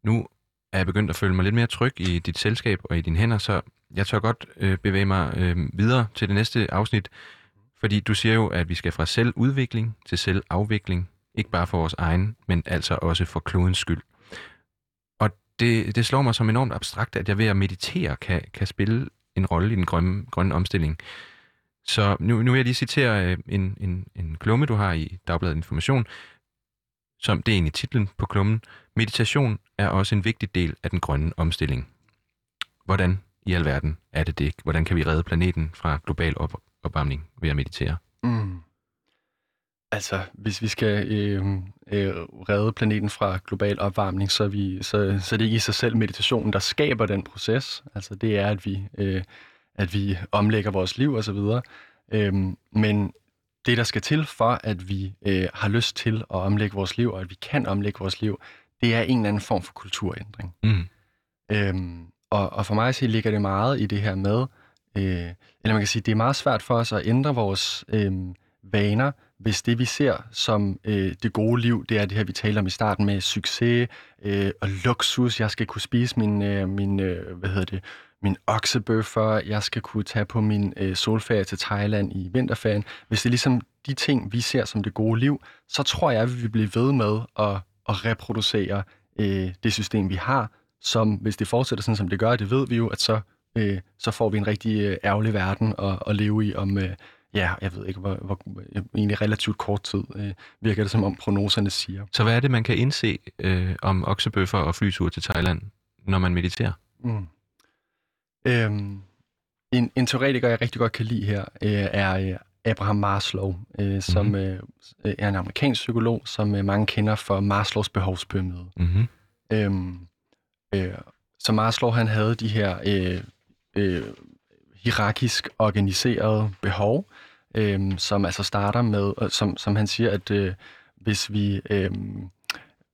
Nu er jeg begyndt at føle mig lidt mere tryg i dit selskab og i dine hænder, så jeg tør godt øh, bevæge mig øh, videre til det næste afsnit, fordi du siger jo, at vi skal fra selvudvikling til selvafvikling, ikke bare for vores egen, men altså også for klodens skyld. Og det, det slår mig som enormt abstrakt, at jeg ved at meditere kan, kan spille en rolle i den grønne, grønne omstilling. Så nu, nu vil jeg lige citere øh, en, en, en klumme, du har i Dagbladet Information, som det er egentlig titlen på klummen. Meditation er også en vigtig del af den grønne omstilling. Hvordan i alverden er det det? Hvordan kan vi redde planeten fra global op- opvarmning ved at meditere? Mm. Altså, hvis vi skal øh, øh, redde planeten fra global opvarmning, så er, vi, så, så er det ikke i sig selv meditationen, der skaber den proces. Altså, det er, at vi, øh, at vi omlægger vores liv osv. Øh, men det, der skal til for, at vi øh, har lyst til at omlægge vores liv, og at vi kan omlægge vores liv, det er en eller anden form for kulturændring. Mm. Øhm, og, og for mig så ligger det meget i det her med, øh, eller man kan sige, det er meget svært for os at ændre vores øh, vaner, hvis det vi ser som øh, det gode liv, det er det her, vi taler om i starten med succes øh, og luksus. Jeg skal kunne spise min, øh, min øh, hvad hedder det, min oksebøffer, jeg skal kunne tage på min øh, solferie til Thailand i vinterferien. Hvis det er ligesom de ting, vi ser som det gode liv, så tror jeg, at vi vil blive ved med at, at reproducere øh, det system, vi har, som hvis det fortsætter sådan, som det gør, det ved vi jo, at så, øh, så får vi en rigtig øh, ærgerlig verden at, at leve i om, øh, ja, jeg ved ikke, hvor, hvor egentlig relativt kort tid øh, virker det, som om prognoserne siger. Så hvad er det, man kan indse øh, om oksebøffer og flyture til Thailand, når man mediterer? Mm. Øhm, en, en teoretiker, jeg rigtig godt kan lide her, øh, er øh, Abraham Maslow, øh, som mm-hmm. øh, er en amerikansk psykolog, som øh, mange kender for Maslows behovspyramide. Mm-hmm. Øhm, øh, så Maslow han havde de her øh, øh, hierarkisk organiserede behov, øh, som altså starter med, som, som han siger, at øh, hvis vi... Øh,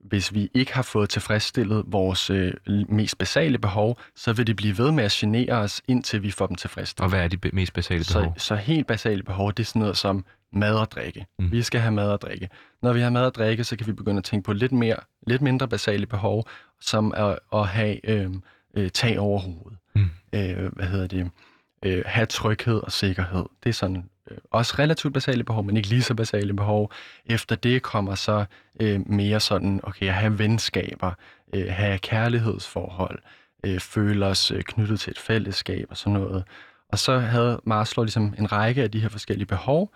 hvis vi ikke har fået tilfredsstillet vores øh, mest basale behov, så vil det blive ved med at genere os, indtil vi får dem tilfredsstillet. Og hvad er de mest basale behov? Så, så helt basale behov, det er sådan noget som mad og drikke. Mm. Vi skal have mad og drikke. Når vi har mad og drikke, så kan vi begynde at tænke på lidt, mere, lidt mindre basale behov, som er at have øh, øh, tag over hovedet. Mm. Øh, hvad hedder det? Øh, have tryghed og sikkerhed. Det er sådan Øh, også relativt basale behov, men ikke lige så basale behov. Efter det kommer så øh, mere sådan, okay, at have venskaber, øh, have kærlighedsforhold, øh, føle os øh, knyttet til et fællesskab og sådan noget. Og så havde Maslow ligesom en række af de her forskellige behov,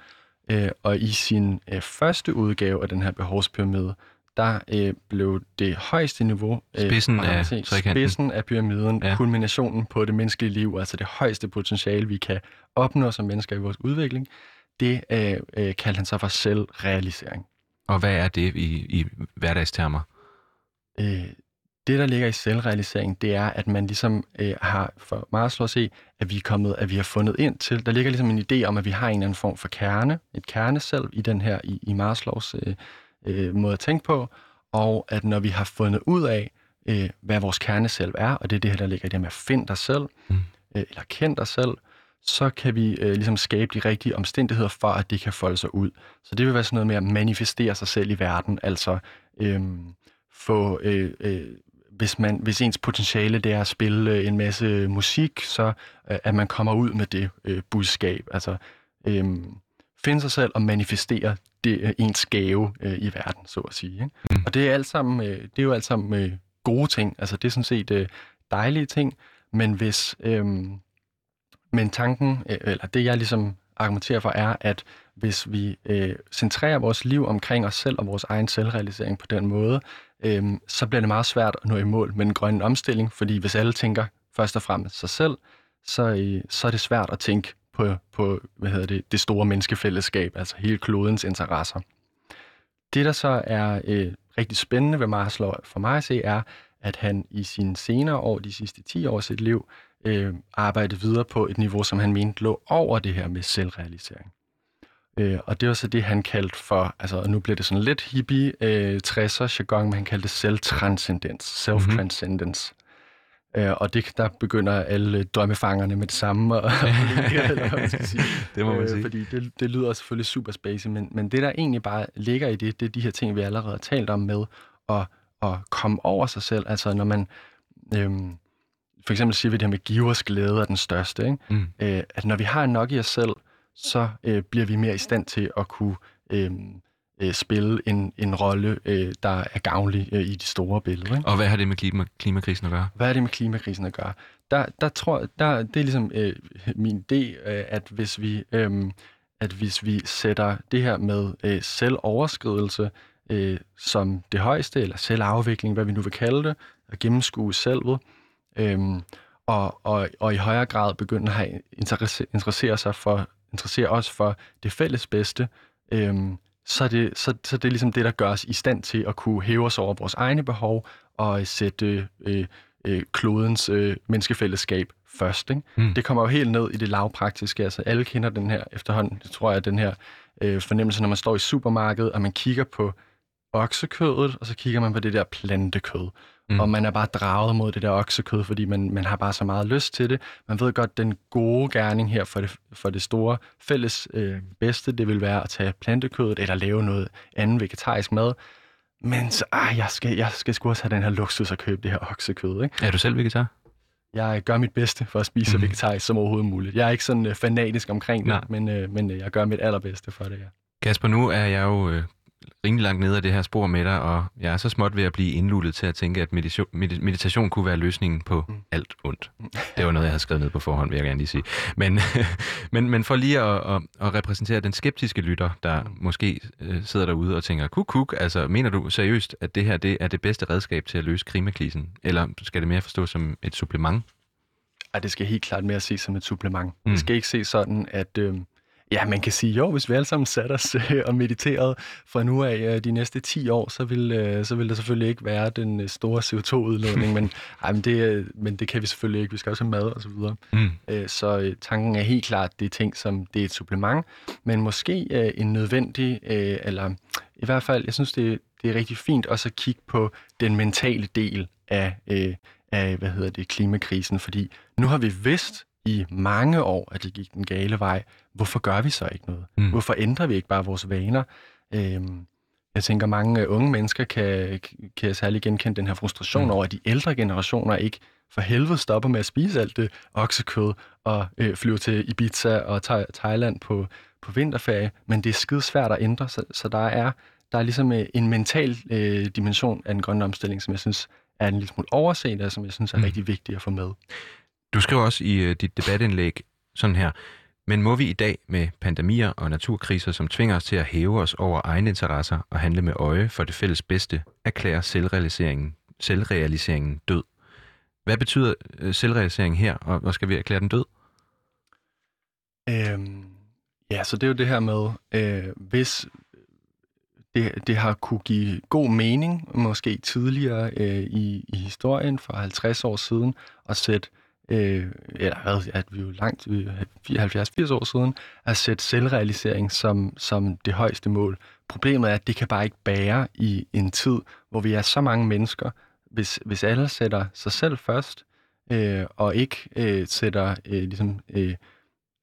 øh, og i sin øh, første udgave af den her behovspyramide, der øh, blev det højeste niveau, øh, spidsen, af, se, spidsen af pyramiden, ja. kulminationen på det menneskelige liv, altså det højeste potentiale, vi kan opnå som mennesker i vores udvikling, det øh, øh, kaldte han så for selvrealisering. Og hvad er det i, i hverdagstermer? Øh, det, der ligger i selvrealisering, det er, at man ligesom øh, har for Maslow at se, at vi er kommet, at vi har fundet ind til, der ligger ligesom en idé om, at vi har en eller anden form for kerne, et kerne selv i den her, i, i Maslows øh, øh, måde at tænke på, og at når vi har fundet ud af, øh, hvad vores kerne selv er, og det er det her, der ligger i det med at finde dig selv, mm. øh, eller kende dig selv, så kan vi øh, ligesom skabe de rigtige omstændigheder for, at det kan folde sig ud. Så det vil være sådan noget med at manifestere sig selv i verden, altså øh, få... Øh, øh, hvis, man, hvis ens potentiale det er at spille øh, en masse musik, så øh, at man kommer ud med det øh, budskab. Altså, øh, finde sig selv og manifestere det, ens gave øh, i verden, så at sige. Ikke? Mm. Og det er, alt sammen, øh, det er jo alt sammen øh, gode ting. Altså det er sådan set øh, dejlige ting, men hvis... Øh, men tanken, øh, eller det jeg ligesom argumenterer for, er, at hvis vi øh, centrerer vores liv omkring os selv og vores egen selvrealisering på den måde, øh, så bliver det meget svært at nå i mål med den grønne omstilling, fordi hvis alle tænker først og fremmest sig selv, så, øh, så er det svært at tænke på, på hvad hedder det, det store menneskefællesskab, altså hele klodens interesser. Det, der så er øh, rigtig spændende ved Maslow for mig at se, er, at han i sine senere år, de sidste 10 år af sit liv, øh, arbejdede videre på et niveau, som han mente lå over det her med selvrealisering. Øh, og det var så det, han kaldte for, altså nu bliver det sådan lidt hippie øh, 60'er jargon, men han kaldte det selvtranscendens, self-transcendence. Mm-hmm. Øh, og det, der begynder alle drømmefangerne med det samme. Og, eller hvad man skal sige. det må man øh, sige. Fordi det, det lyder selvfølgelig super spacey, men, men det, der egentlig bare ligger i det, det er de her ting, vi allerede har talt om med at, at komme over sig selv. Altså når man... Øhm, for eksempel siger vi det her med givers glæde er den største. Ikke? Mm. Øh, at når vi har nok i os selv, så øh, bliver vi mere i stand til at kunne øh, øh, spille en, en rolle, øh, der er gavnlig øh, i det store billede. Ikke? Og hvad har det med klima, klimakrisen at gøre? Hvad har det med klimakrisen at gøre? Der, der tror der, det er ligesom øh, min idé, øh, at hvis vi øh, at hvis vi sætter det her med øh, selvoverskridelse øh, som det højeste, eller selvafvikling, hvad vi nu vil kalde det, at gennemskue selvet, øh, og, og, og i højere grad begynde at have interesse, interessere sig for interesserer os for det fælles bedste, øh, så, er det, så, så det er ligesom det, der gør os i stand til at kunne hæve os over vores egne behov og sætte øh, øh, klodens øh, menneskefællesskab først. Ikke? Mm. Det kommer jo helt ned i det lavpraktiske. Altså, alle kender den her efterhånden, tror jeg, den her øh, fornemmelse, når man står i supermarkedet, og man kigger på oksekødet, og så kigger man på det der plantekød. Mm. Og man er bare draget mod det der oksekød, fordi man, man har bare så meget lyst til det. Man ved godt, den gode gerning her for det, for det store fælles øh, bedste, det vil være at tage plantekødet eller lave noget andet vegetarisk mad. Men så, ah, jeg, skal, jeg skal sgu også have den her luksus at købe det her oksekød. Ikke? Er du selv vegetar? Jeg gør mit bedste for at spise mm. så vegetarisk som overhovedet muligt. Jeg er ikke sådan uh, fanatisk omkring det, Nej. men, uh, men uh, jeg gør mit allerbedste for det, ja. Kasper, nu er jeg jo rimelig langt nede af det her spor med dig, og jeg er så småt ved at blive indlullet til at tænke, at meditation, meditation kunne være løsningen på mm. alt ondt. Det var noget, jeg havde skrevet ned på forhånd, vil jeg gerne lige sige. Men, men, men for lige at, at, at repræsentere den skeptiske lytter, der mm. måske uh, sidder derude og tænker, kuk, kuk, altså mener du seriøst, at det her det er det bedste redskab til at løse klimakrisen? Eller skal det mere forstås som et supplement? Ej, det skal helt klart mere ses som et supplement. Mm. Det skal ikke ses sådan, at... Øh, Ja, man kan sige, jo, hvis vi alle sammen satte os øh, og mediterede fra nu af øh, de næste 10 år, så vil, øh, så vil der selvfølgelig ikke være den store CO2-udledning, men, ej, men, det, men det kan vi selvfølgelig ikke. Vi skal også have mad og så videre. Mm. Øh, så tanken er helt klart, det er ting, som det er et supplement, men måske øh, en nødvendig, øh, eller i hvert fald, jeg synes, det, det er rigtig fint også at kigge på den mentale del af, øh, af hvad hedder det, klimakrisen, fordi nu har vi vidst, i mange år, at det gik den gale vej. Hvorfor gør vi så ikke noget? Mm. Hvorfor ændrer vi ikke bare vores vaner? Øhm, jeg tænker, mange unge mennesker kan, kan særlig genkende den her frustration mm. over, at de ældre generationer ikke for helvede stopper med at spise alt det oksekød og øh, flyve til Ibiza og Thailand på, på vinterferie, men det er skide svært at ændre, så, så der er der er ligesom øh, en mental øh, dimension af den grønne omstilling, som jeg synes er en lille smule overset, og som jeg synes er mm. rigtig vigtig at få med. Du skriver også i uh, dit debatindlæg sådan her, men må vi i dag med pandemier og naturkriser, som tvinger os til at hæve os over egne interesser og handle med øje for det fælles bedste, erklære selvrealiseringen, selvrealiseringen død? Hvad betyder øh, uh, selvrealisering her, og hvor skal vi erklære den død? Øhm, ja, så det er jo det her med, øh, hvis det, det har kunne give god mening, måske tidligere øh, i, i historien for 50 år siden, at sætte øh, eller hvad, at vi jo langt, 74-80 år siden, at sætte selvrealisering som, som det højeste mål. Problemet er, at det kan bare ikke bære i en tid, hvor vi er så mange mennesker. Hvis, hvis alle sætter sig selv først, øh, og ikke øh, sætter øh, ligesom, øh,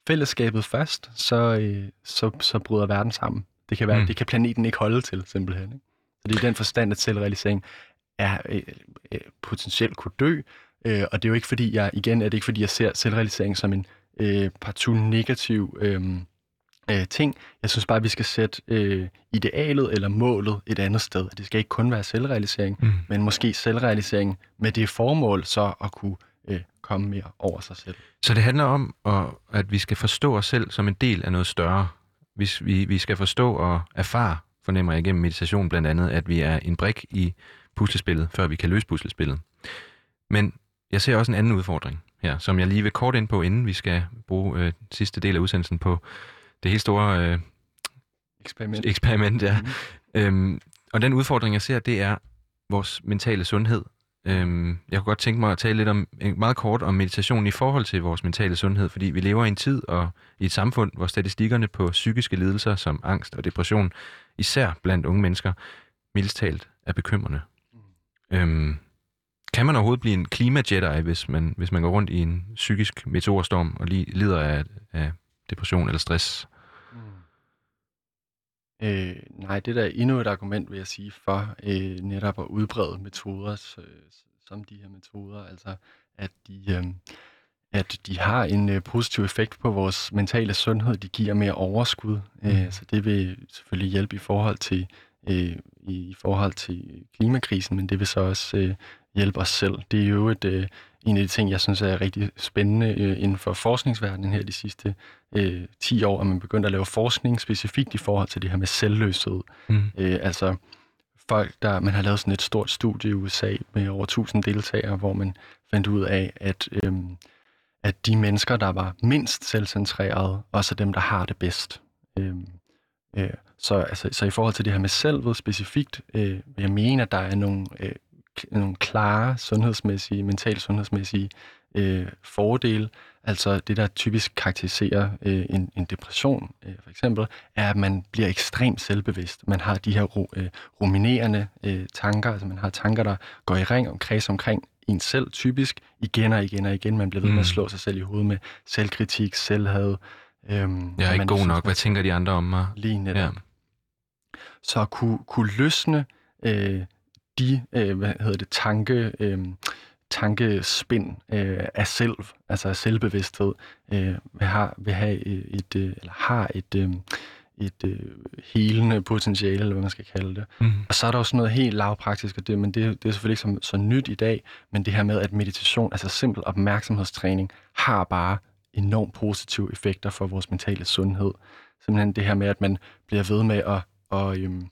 fællesskabet først, så, øh, så, så bryder verden sammen. Det kan, være, mm. det kan planeten ikke holde til, simpelthen. Ikke? Så det er den forstand, at selvrealisering er øh, øh, potentielt kunne dø, Øh, og det er jo ikke fordi, jeg, igen er det ikke fordi, jeg ser selvrealisering som en øh, partout negativ øh, øh, ting. Jeg synes bare, at vi skal sætte øh, idealet eller målet et andet sted. Det skal ikke kun være selvrealisering, mm. men måske selvrealisering med det formål så at kunne øh, komme mere over sig selv. Så det handler om, at vi skal forstå os selv som en del af noget større. Hvis vi, vi skal forstå og erfare, fornemmer jeg igennem meditation blandt andet, at vi er en brik i puslespillet, før vi kan løse puslespillet. Men jeg ser også en anden udfordring her, som jeg lige vil kort ind på, inden vi skal bruge øh, sidste del af udsendelsen på det helt store øh, eksperiment. eksperiment ja. mm. øhm, og den udfordring, jeg ser, det er vores mentale sundhed. Øhm, jeg kunne godt tænke mig at tale lidt om, meget kort om meditation i forhold til vores mentale sundhed, fordi vi lever i en tid og i et samfund, hvor statistikkerne på psykiske lidelser som angst og depression, især blandt unge mennesker, mildest talt er bekymrende. Mm. Øhm, kan man overhovedet blive en klima-Jedi, hvis man, hvis man går rundt i en psykisk meteorstorm og li, lider af, af depression eller stress? Mm. Øh, nej, det der er endnu et argument, vil jeg sige, for øh, netop at udbrede metoder så, som de her metoder, altså at de, øh, at de har en øh, positiv effekt på vores mentale sundhed, de giver mere overskud, mm. øh, så det vil selvfølgelig hjælpe i forhold til øh, i forhold til klimakrisen, men det vil så også øh, hjælpe os selv. Det er jo et, øh, en af de ting, jeg synes er rigtig spændende øh, inden for forskningsverdenen her de sidste øh, 10 år, at man begyndte at lave forskning specifikt i forhold til det her med selvløshed. Mm. Øh, altså folk, der man har lavet sådan et stort studie i USA med over 1000 deltagere, hvor man fandt ud af, at, øh, at de mennesker, der var mindst selvcentrerede, også er dem, der har det bedst. Øh, øh, så, altså, så i forhold til det her med selvet specifikt, øh, vil jeg mene, at der er nogle, øh, nogle klare sundhedsmæssige, mentalt sundhedsmæssige øh, fordele. Altså det, der typisk karakteriserer øh, en, en depression, øh, for eksempel, er, at man bliver ekstremt selvbevidst. Man har de her ru, øh, ruminerende øh, tanker, altså man har tanker, der går i ring omkring omkring en selv, typisk igen og igen og igen. Man bliver ved med at mm. slå sig selv i hovedet med selvkritik, selvhad. Øhm, jeg er ikke god synes, nok. Hvad tænker de andre om mig? Lige netop. Ja. Så at kunne, kunne løsne øh, de, øh, hvad hedder det, tanke... Øh, tankespind øh, af selv, altså af selvbevidsthed, øh, have, vil have et, øh, eller har et, øh, et øh, helende potentiale, eller hvad man skal kalde det. Mm. Og så er der også noget helt lavpraktisk, og det, men det, det er selvfølgelig ikke så, så nyt i dag, men det her med, at meditation, altså simpel opmærksomhedstræning, har bare enormt positive effekter for vores mentale sundhed. Simpelthen det her med, at man bliver ved med at, og, øhm,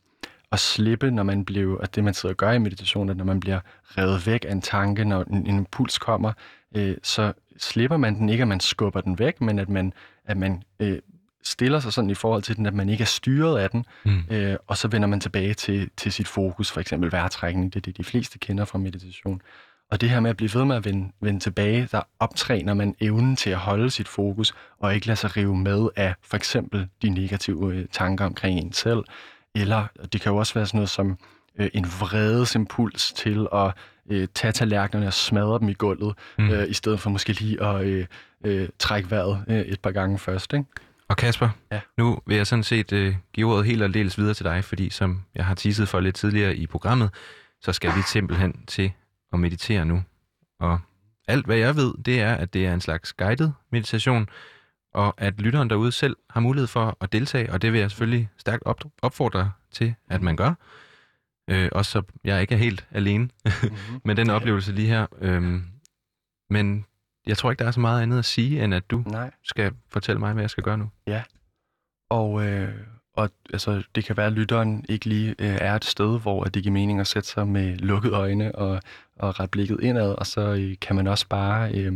at slippe, når man bliver, at det man sidder og gør i meditation, at når man bliver revet væk af en tanke, når en, en impuls kommer, øh, så slipper man den ikke, at man skubber den væk, men at man, at man øh, stiller sig sådan i forhold til den, at man ikke er styret af den, mm. øh, og så vender man tilbage til, til sit fokus, for eksempel vejrtrækning, det er det, de fleste kender fra meditation. Og det her med at blive ved med at vende, vende tilbage, der optræner man evnen til at holde sit fokus, og ikke lade sig rive med af for eksempel de negative øh, tanker omkring en selv, eller det kan jo også være sådan noget som øh, en vredesimpuls til at øh, tage tallerkenerne og smadre dem i gulvet, mm. øh, i stedet for måske lige at øh, øh, trække vejret øh, et par gange først. Ikke? Og Kasper, ja. nu vil jeg sådan set øh, give ordet helt og dels videre til dig, fordi som jeg har teaset for lidt tidligere i programmet, så skal vi simpelthen til at meditere nu. Og alt hvad jeg ved, det er, at det er en slags guided meditation, og at lytteren derude selv har mulighed for at deltage, og det vil jeg selvfølgelig stærkt op- opfordre til, at man gør. Øh, også så jeg ikke er helt alene mm-hmm. med den oplevelse lige her. Øhm, men jeg tror ikke, der er så meget andet at sige, end at du Nej. skal fortælle mig, hvad jeg skal gøre nu. Ja, og, øh, og altså, det kan være, at lytteren ikke lige øh, er et sted, hvor det giver mening at sætte sig med lukkede øjne og, og ret blikket indad, og så øh, kan man også bare... Øh,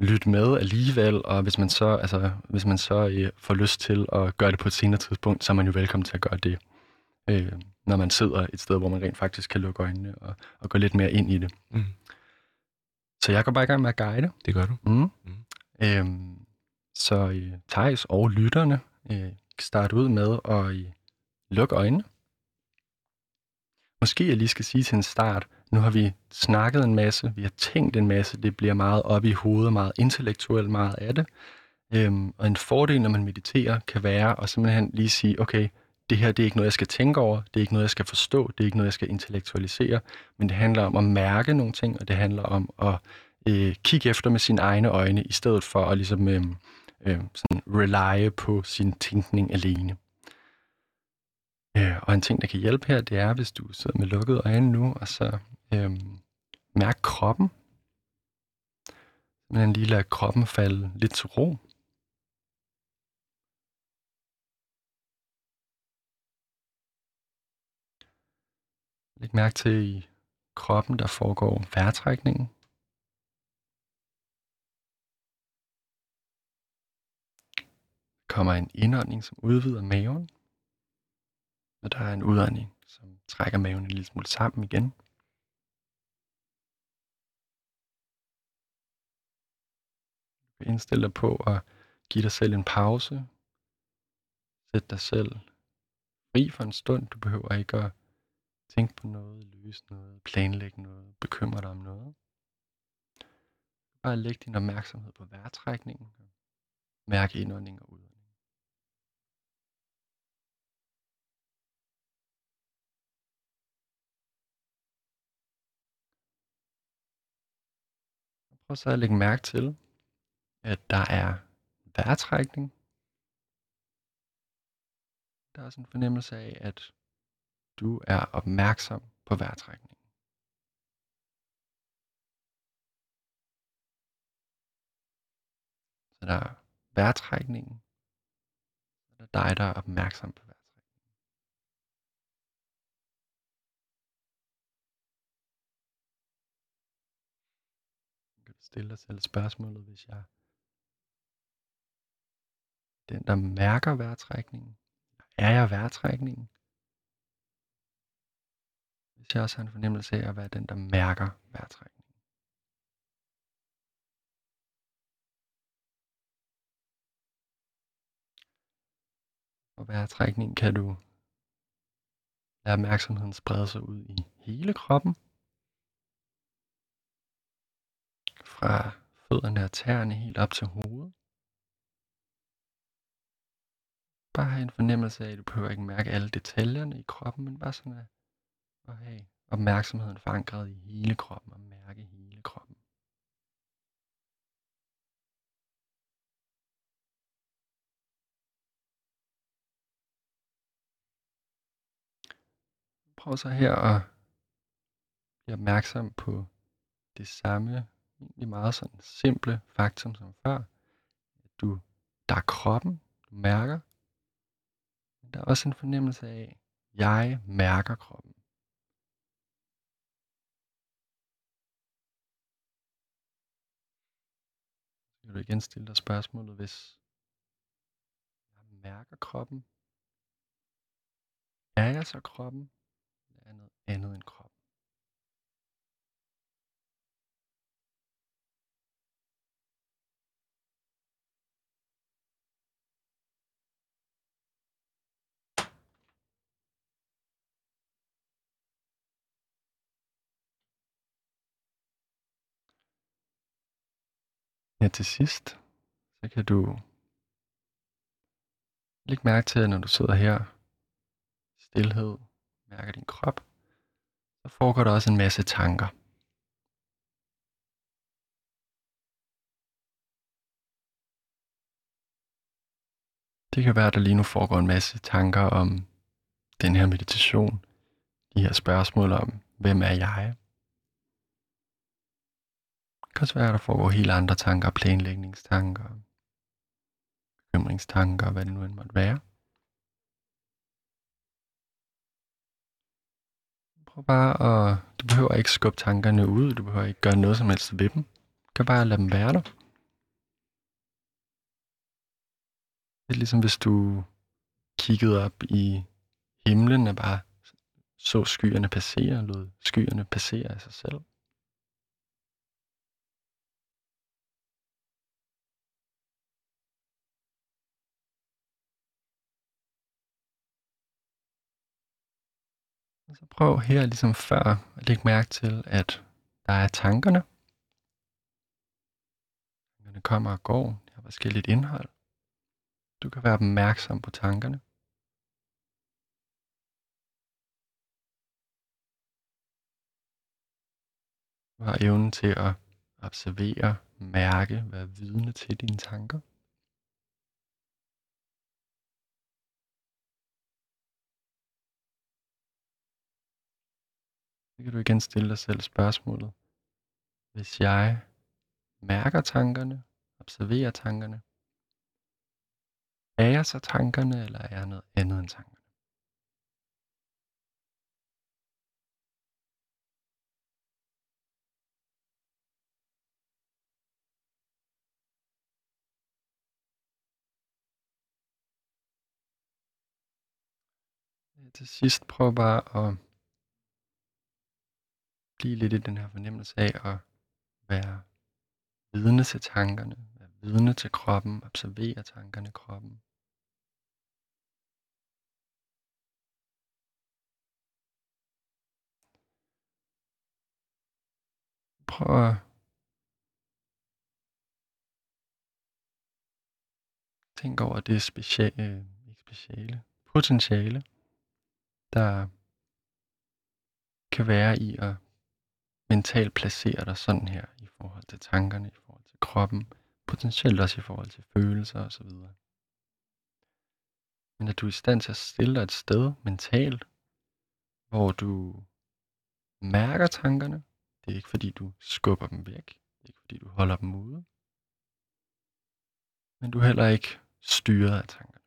lytte med alligevel, og hvis man så, altså, hvis man så øh, får lyst til at gøre det på et senere tidspunkt, så er man jo velkommen til at gøre det, øh, når man sidder et sted, hvor man rent faktisk kan lukke øjnene og, og gå lidt mere ind i det. Mm. Så jeg går bare i gang med at guide. Det gør du. Mm. Mm. Øhm, så øh, Thijs og lytterne øh, kan starte ud med at øh, lukke øjnene. Måske jeg lige skal sige til en start, nu har vi snakket en masse, vi har tænkt en masse, det bliver meget op i hovedet, meget intellektuelt meget af det. Øhm, og en fordel, når man mediterer, kan være at simpelthen lige sige, okay, det her det er ikke noget, jeg skal tænke over, det er ikke noget, jeg skal forstå, det er ikke noget, jeg skal intellektualisere, men det handler om at mærke nogle ting, og det handler om at øh, kigge efter med sine egne øjne, i stedet for at ligesom, øh, øh, sådan rely på sin tænkning alene. Øh, og en ting, der kan hjælpe her, det er, hvis du sidder med lukkede øjne nu, og så Øhm, mærk kroppen. Men lige lade kroppen falde lidt til ro. Læg mærke til i kroppen, der foregår vejrtrækningen. kommer en indånding, som udvider maven, og der er en udånding, som trækker maven en lille smule sammen igen. Indstil dig på at give dig selv en pause. Sæt dig selv fri for en stund. Du behøver ikke at tænke på noget, løse noget, planlægge noget, bekymre dig om noget. Bare læg din opmærksomhed på vejrtrækningen. Mærk indånding og udånding. Prøv så at lægge mærke til, at der er vejrtrækning. Der er sådan en fornemmelse af, at du er opmærksom på vejrtrækningen. Så der er vejrtrækningen, så der er dig, der er opmærksom på vejrtrækningen. stille dig selv spørgsmålet, hvis jeg den, der mærker vejrtrækningen. Er jeg vejrtrækningen? Hvis jeg også har en fornemmelse af at være den, der mærker vejrtrækningen. Og vejrtrækningen kan du lade opmærksomheden sprede sig ud i hele kroppen. Fra fødderne og tæerne helt op til hovedet. Bare have en fornemmelse af, at du behøver ikke mærke alle detaljerne i kroppen, men bare sådan at, at have opmærksomheden forankret i hele kroppen og mærke hele kroppen. Prøv så her at blive opmærksom på det samme, egentlig meget sådan simple faktum som før. At du, der er kroppen, du mærker, der er også en fornemmelse af, at jeg mærker kroppen. Så kan du igen stille dig spørgsmålet, hvis jeg mærker kroppen, er jeg så kroppen, eller er noget andet end kroppen? Her til sidst, så kan du lægge mærke til, at når du sidder her stillhed, mærker din krop, så foregår der også en masse tanker. Det kan være, at der lige nu foregår en masse tanker om den her meditation, de her spørgsmål om, hvem er jeg? Kan også være, at der foregår helt andre tanker, planlægningstanker, bekymringstanker, hvad det nu end måtte være. Prøv bare at, du behøver ikke skubbe tankerne ud, du behøver ikke gøre noget som helst ved dem. Du kan bare lade dem være der. Det er ligesom hvis du kiggede op i himlen og bare så skyerne passere, lod skyerne passere af sig selv. Så prøv her ligesom før at lægge mærke til, at der er tankerne. Tankerne kommer og går. De har forskelligt indhold. Du kan være opmærksom på tankerne. Du har evnen til at observere, mærke, være vidne til dine tanker. Så kan du igen stille dig selv spørgsmålet. Hvis jeg mærker tankerne, observerer tankerne, er jeg så tankerne, eller er jeg noget andet end tankerne? Til sidst prøv bare at blive lidt i den her fornemmelse af at være vidne til tankerne, være vidne til kroppen, observere tankerne i kroppen. Prøv at tænke over det speciale, øh, ikke speciale, potentiale, der kan være i at mentalt placere dig sådan her i forhold til tankerne, i forhold til kroppen, potentielt også i forhold til følelser osv. Men at du er i stand til at stille dig et sted mentalt, hvor du mærker tankerne. Det er ikke fordi du skubber dem væk. Det er ikke fordi du holder dem ude. Men du er heller ikke styret af tankerne.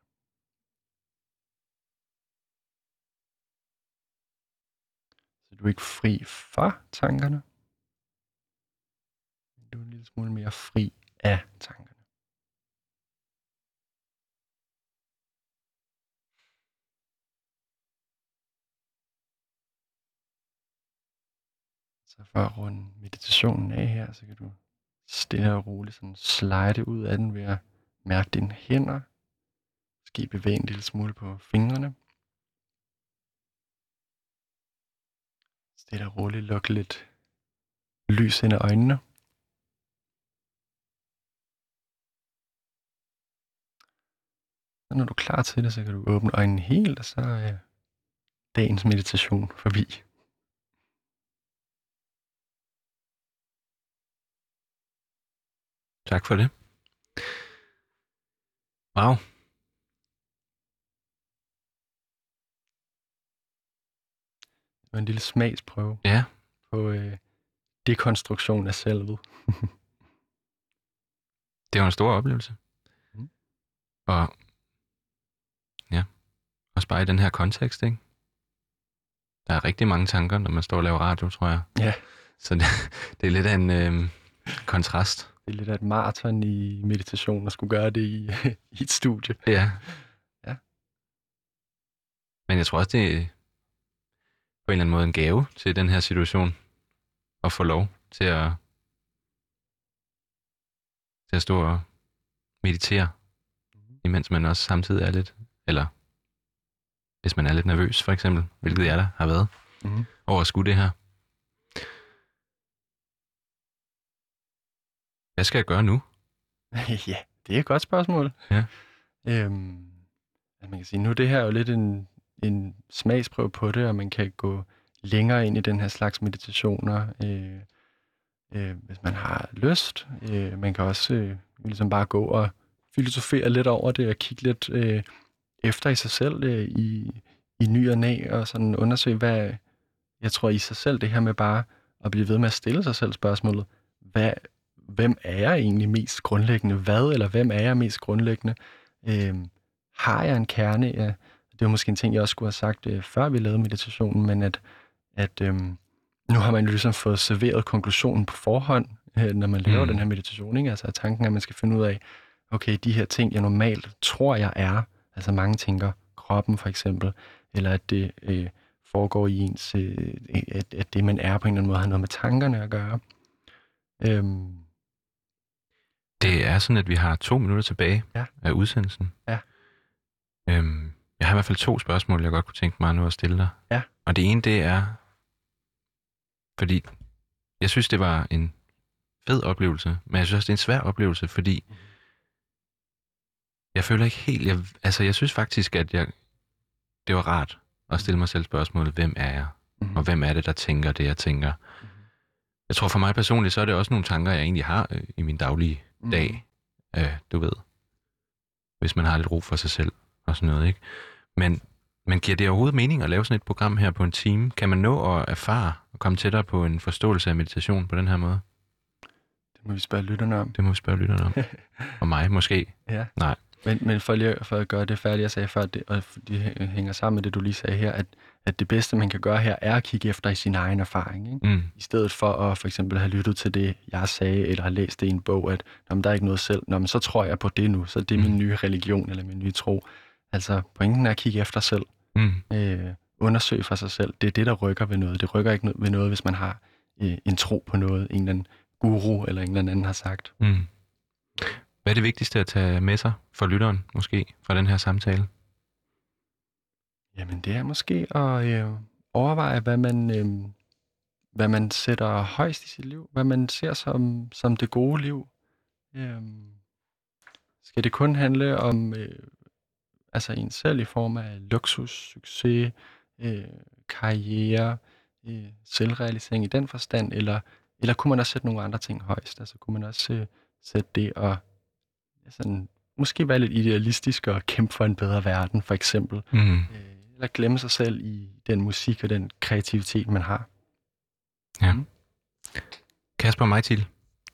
Du ikke fri fra tankerne. Du er lille smule mere fri af tankerne. Så for at runde meditationen af her, så kan du stille og roligt sådan slide ud af den ved at mærke dine hænder. Måske bevæge en lille smule på fingrene. Stille og roligt lukke lidt lys ind i øjnene. Så når du er klar til det, så kan du åbne øjnene helt, og så er dagens meditation forbi. Tak for det. Wow. Var en lille smagsprøve Ja, på øh, dekonstruktion af selvet. det var en stor oplevelse. Mm. Og ja, også bare i den her kontekst, ikke? Der er rigtig mange tanker, når man står og laver radio, tror jeg. Ja. Så det, det er lidt af en øh, kontrast. Det er lidt af et maraton i meditation at skulle gøre det i, i et studie. Ja. Ja. Men jeg tror også, det er på en eller anden måde en gave til den her situation. At få lov til at, til at stå og meditere, imens man også samtidig er lidt, eller hvis man er lidt nervøs for eksempel, hvilket jeg da har været, Mm-hmm. over at skulle det her. Hvad skal jeg gøre nu? ja, det er et godt spørgsmål. Ja. Øhm, altså man kan sige, nu er det her jo lidt en, en smagsprøve på det, og man kan gå længere ind i den her slags meditationer, øh, øh, hvis man har lyst. Øh, man kan også øh, ligesom bare gå og filosofere lidt over det, og kigge lidt øh, efter i sig selv øh, i, i ny og næ, og sådan undersøge, hvad jeg tror i sig selv, det her med bare at blive ved med at stille sig selv spørgsmålet, hvad, hvem er jeg egentlig mest grundlæggende? Hvad eller hvem er jeg mest grundlæggende? Øh, har jeg en kerne? Ja, det var måske en ting, jeg også skulle have sagt, øh, før vi lavede meditationen, men at, at øhm, nu har man jo ligesom fået serveret konklusionen på forhånd, øh, når man laver Mm. den her meditation. Ikke? Altså at tanken er, at man skal finde ud af, okay, de her ting, jeg normalt tror, jeg er, altså mange tænker kroppen for eksempel, eller at det øh, foregår i ens, øh, at, at det, man er på en eller anden måde, har noget med tankerne at gøre. Øhm, Det er sådan, at vi har to minutter tilbage Ja. af udsendelsen. Ja. Øhm, jeg har i hvert fald to spørgsmål, jeg godt kunne tænke mig nu at stille dig. Ja. Og det ene, det er, fordi jeg synes, det var en fed oplevelse, men jeg synes også, det er en svær oplevelse, fordi jeg føler ikke helt, jeg, altså jeg synes faktisk, at jeg, det var rart at stille mig selv spørgsmålet, hvem er jeg? Mhm. Og hvem er det, der tænker det, jeg tænker? Jeg tror for mig personligt, så er det også nogle tanker, jeg egentlig har øh, i min daglige Mhm. dag, øh, du ved. Hvis man har lidt ro for sig selv og sådan noget, ikke? Men, men giver det overhovedet mening at lave sådan et program her på en time? Kan man nå at erfare og komme tættere på en forståelse af meditation på den her måde? Det må vi spørge lytterne om. Det må vi spørge lytterne om. og mig måske. Ja. Nej. Men, men for lige for at gøre det færdigt, jeg sagde før, det, og det hænger sammen med det, du lige sagde her, at, at det bedste, man kan gøre her, er at kigge efter i sin egen erfaring. Ikke? Mm. I stedet for at for eksempel have lyttet til det, jeg sagde, eller have læst det i en bog, at Nå, men der er ikke noget selv. Nå, men så tror jeg på det nu, så det er min Mm. nye religion, eller min nye tro. Altså, pointen er at kigge efter selv. Mm. Øh, undersøge for sig selv. Det er det, der rykker ved noget. Det rykker ikke ved noget, hvis man har øh, en tro på noget, en eller anden guru eller en eller anden har sagt. Mm. Hvad er det vigtigste at tage med sig for lytteren, måske, fra den her samtale? Jamen, det er måske at øh, overveje, hvad man, øh, hvad man sætter højst i sit liv. Hvad man ser som, som det gode liv. Øh, skal det kun handle om øh, altså en selv i form af luksus, succes, øh, karriere, øh, selvrealisering i den forstand, eller, eller kunne man også sætte nogle andre ting højst? Altså kunne man også øh, sætte det og ja, sådan, måske være lidt idealistisk og kæmpe for en bedre verden, for eksempel. Mm. Øh, eller glemme sig selv i den musik og den kreativitet, man har. Kasper Mejtil,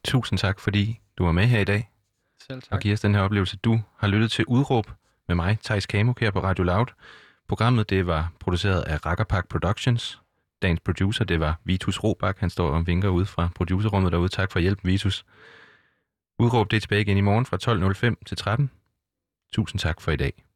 tusind tak, fordi du var med her i dag Selv og tak. giver os den her oplevelse. Du har lyttet til Udråb med mig, Thijs Kamuk, her på Radio Loud. Programmet det var produceret af Rackerpark Productions. Dagens producer, det var Vitus Robak. Han står og vinker ud fra producerrummet derude. Tak for hjælpen, Vitus. Udråb det tilbage igen i morgen fra 12.05 til 13. Tusind tak for i dag.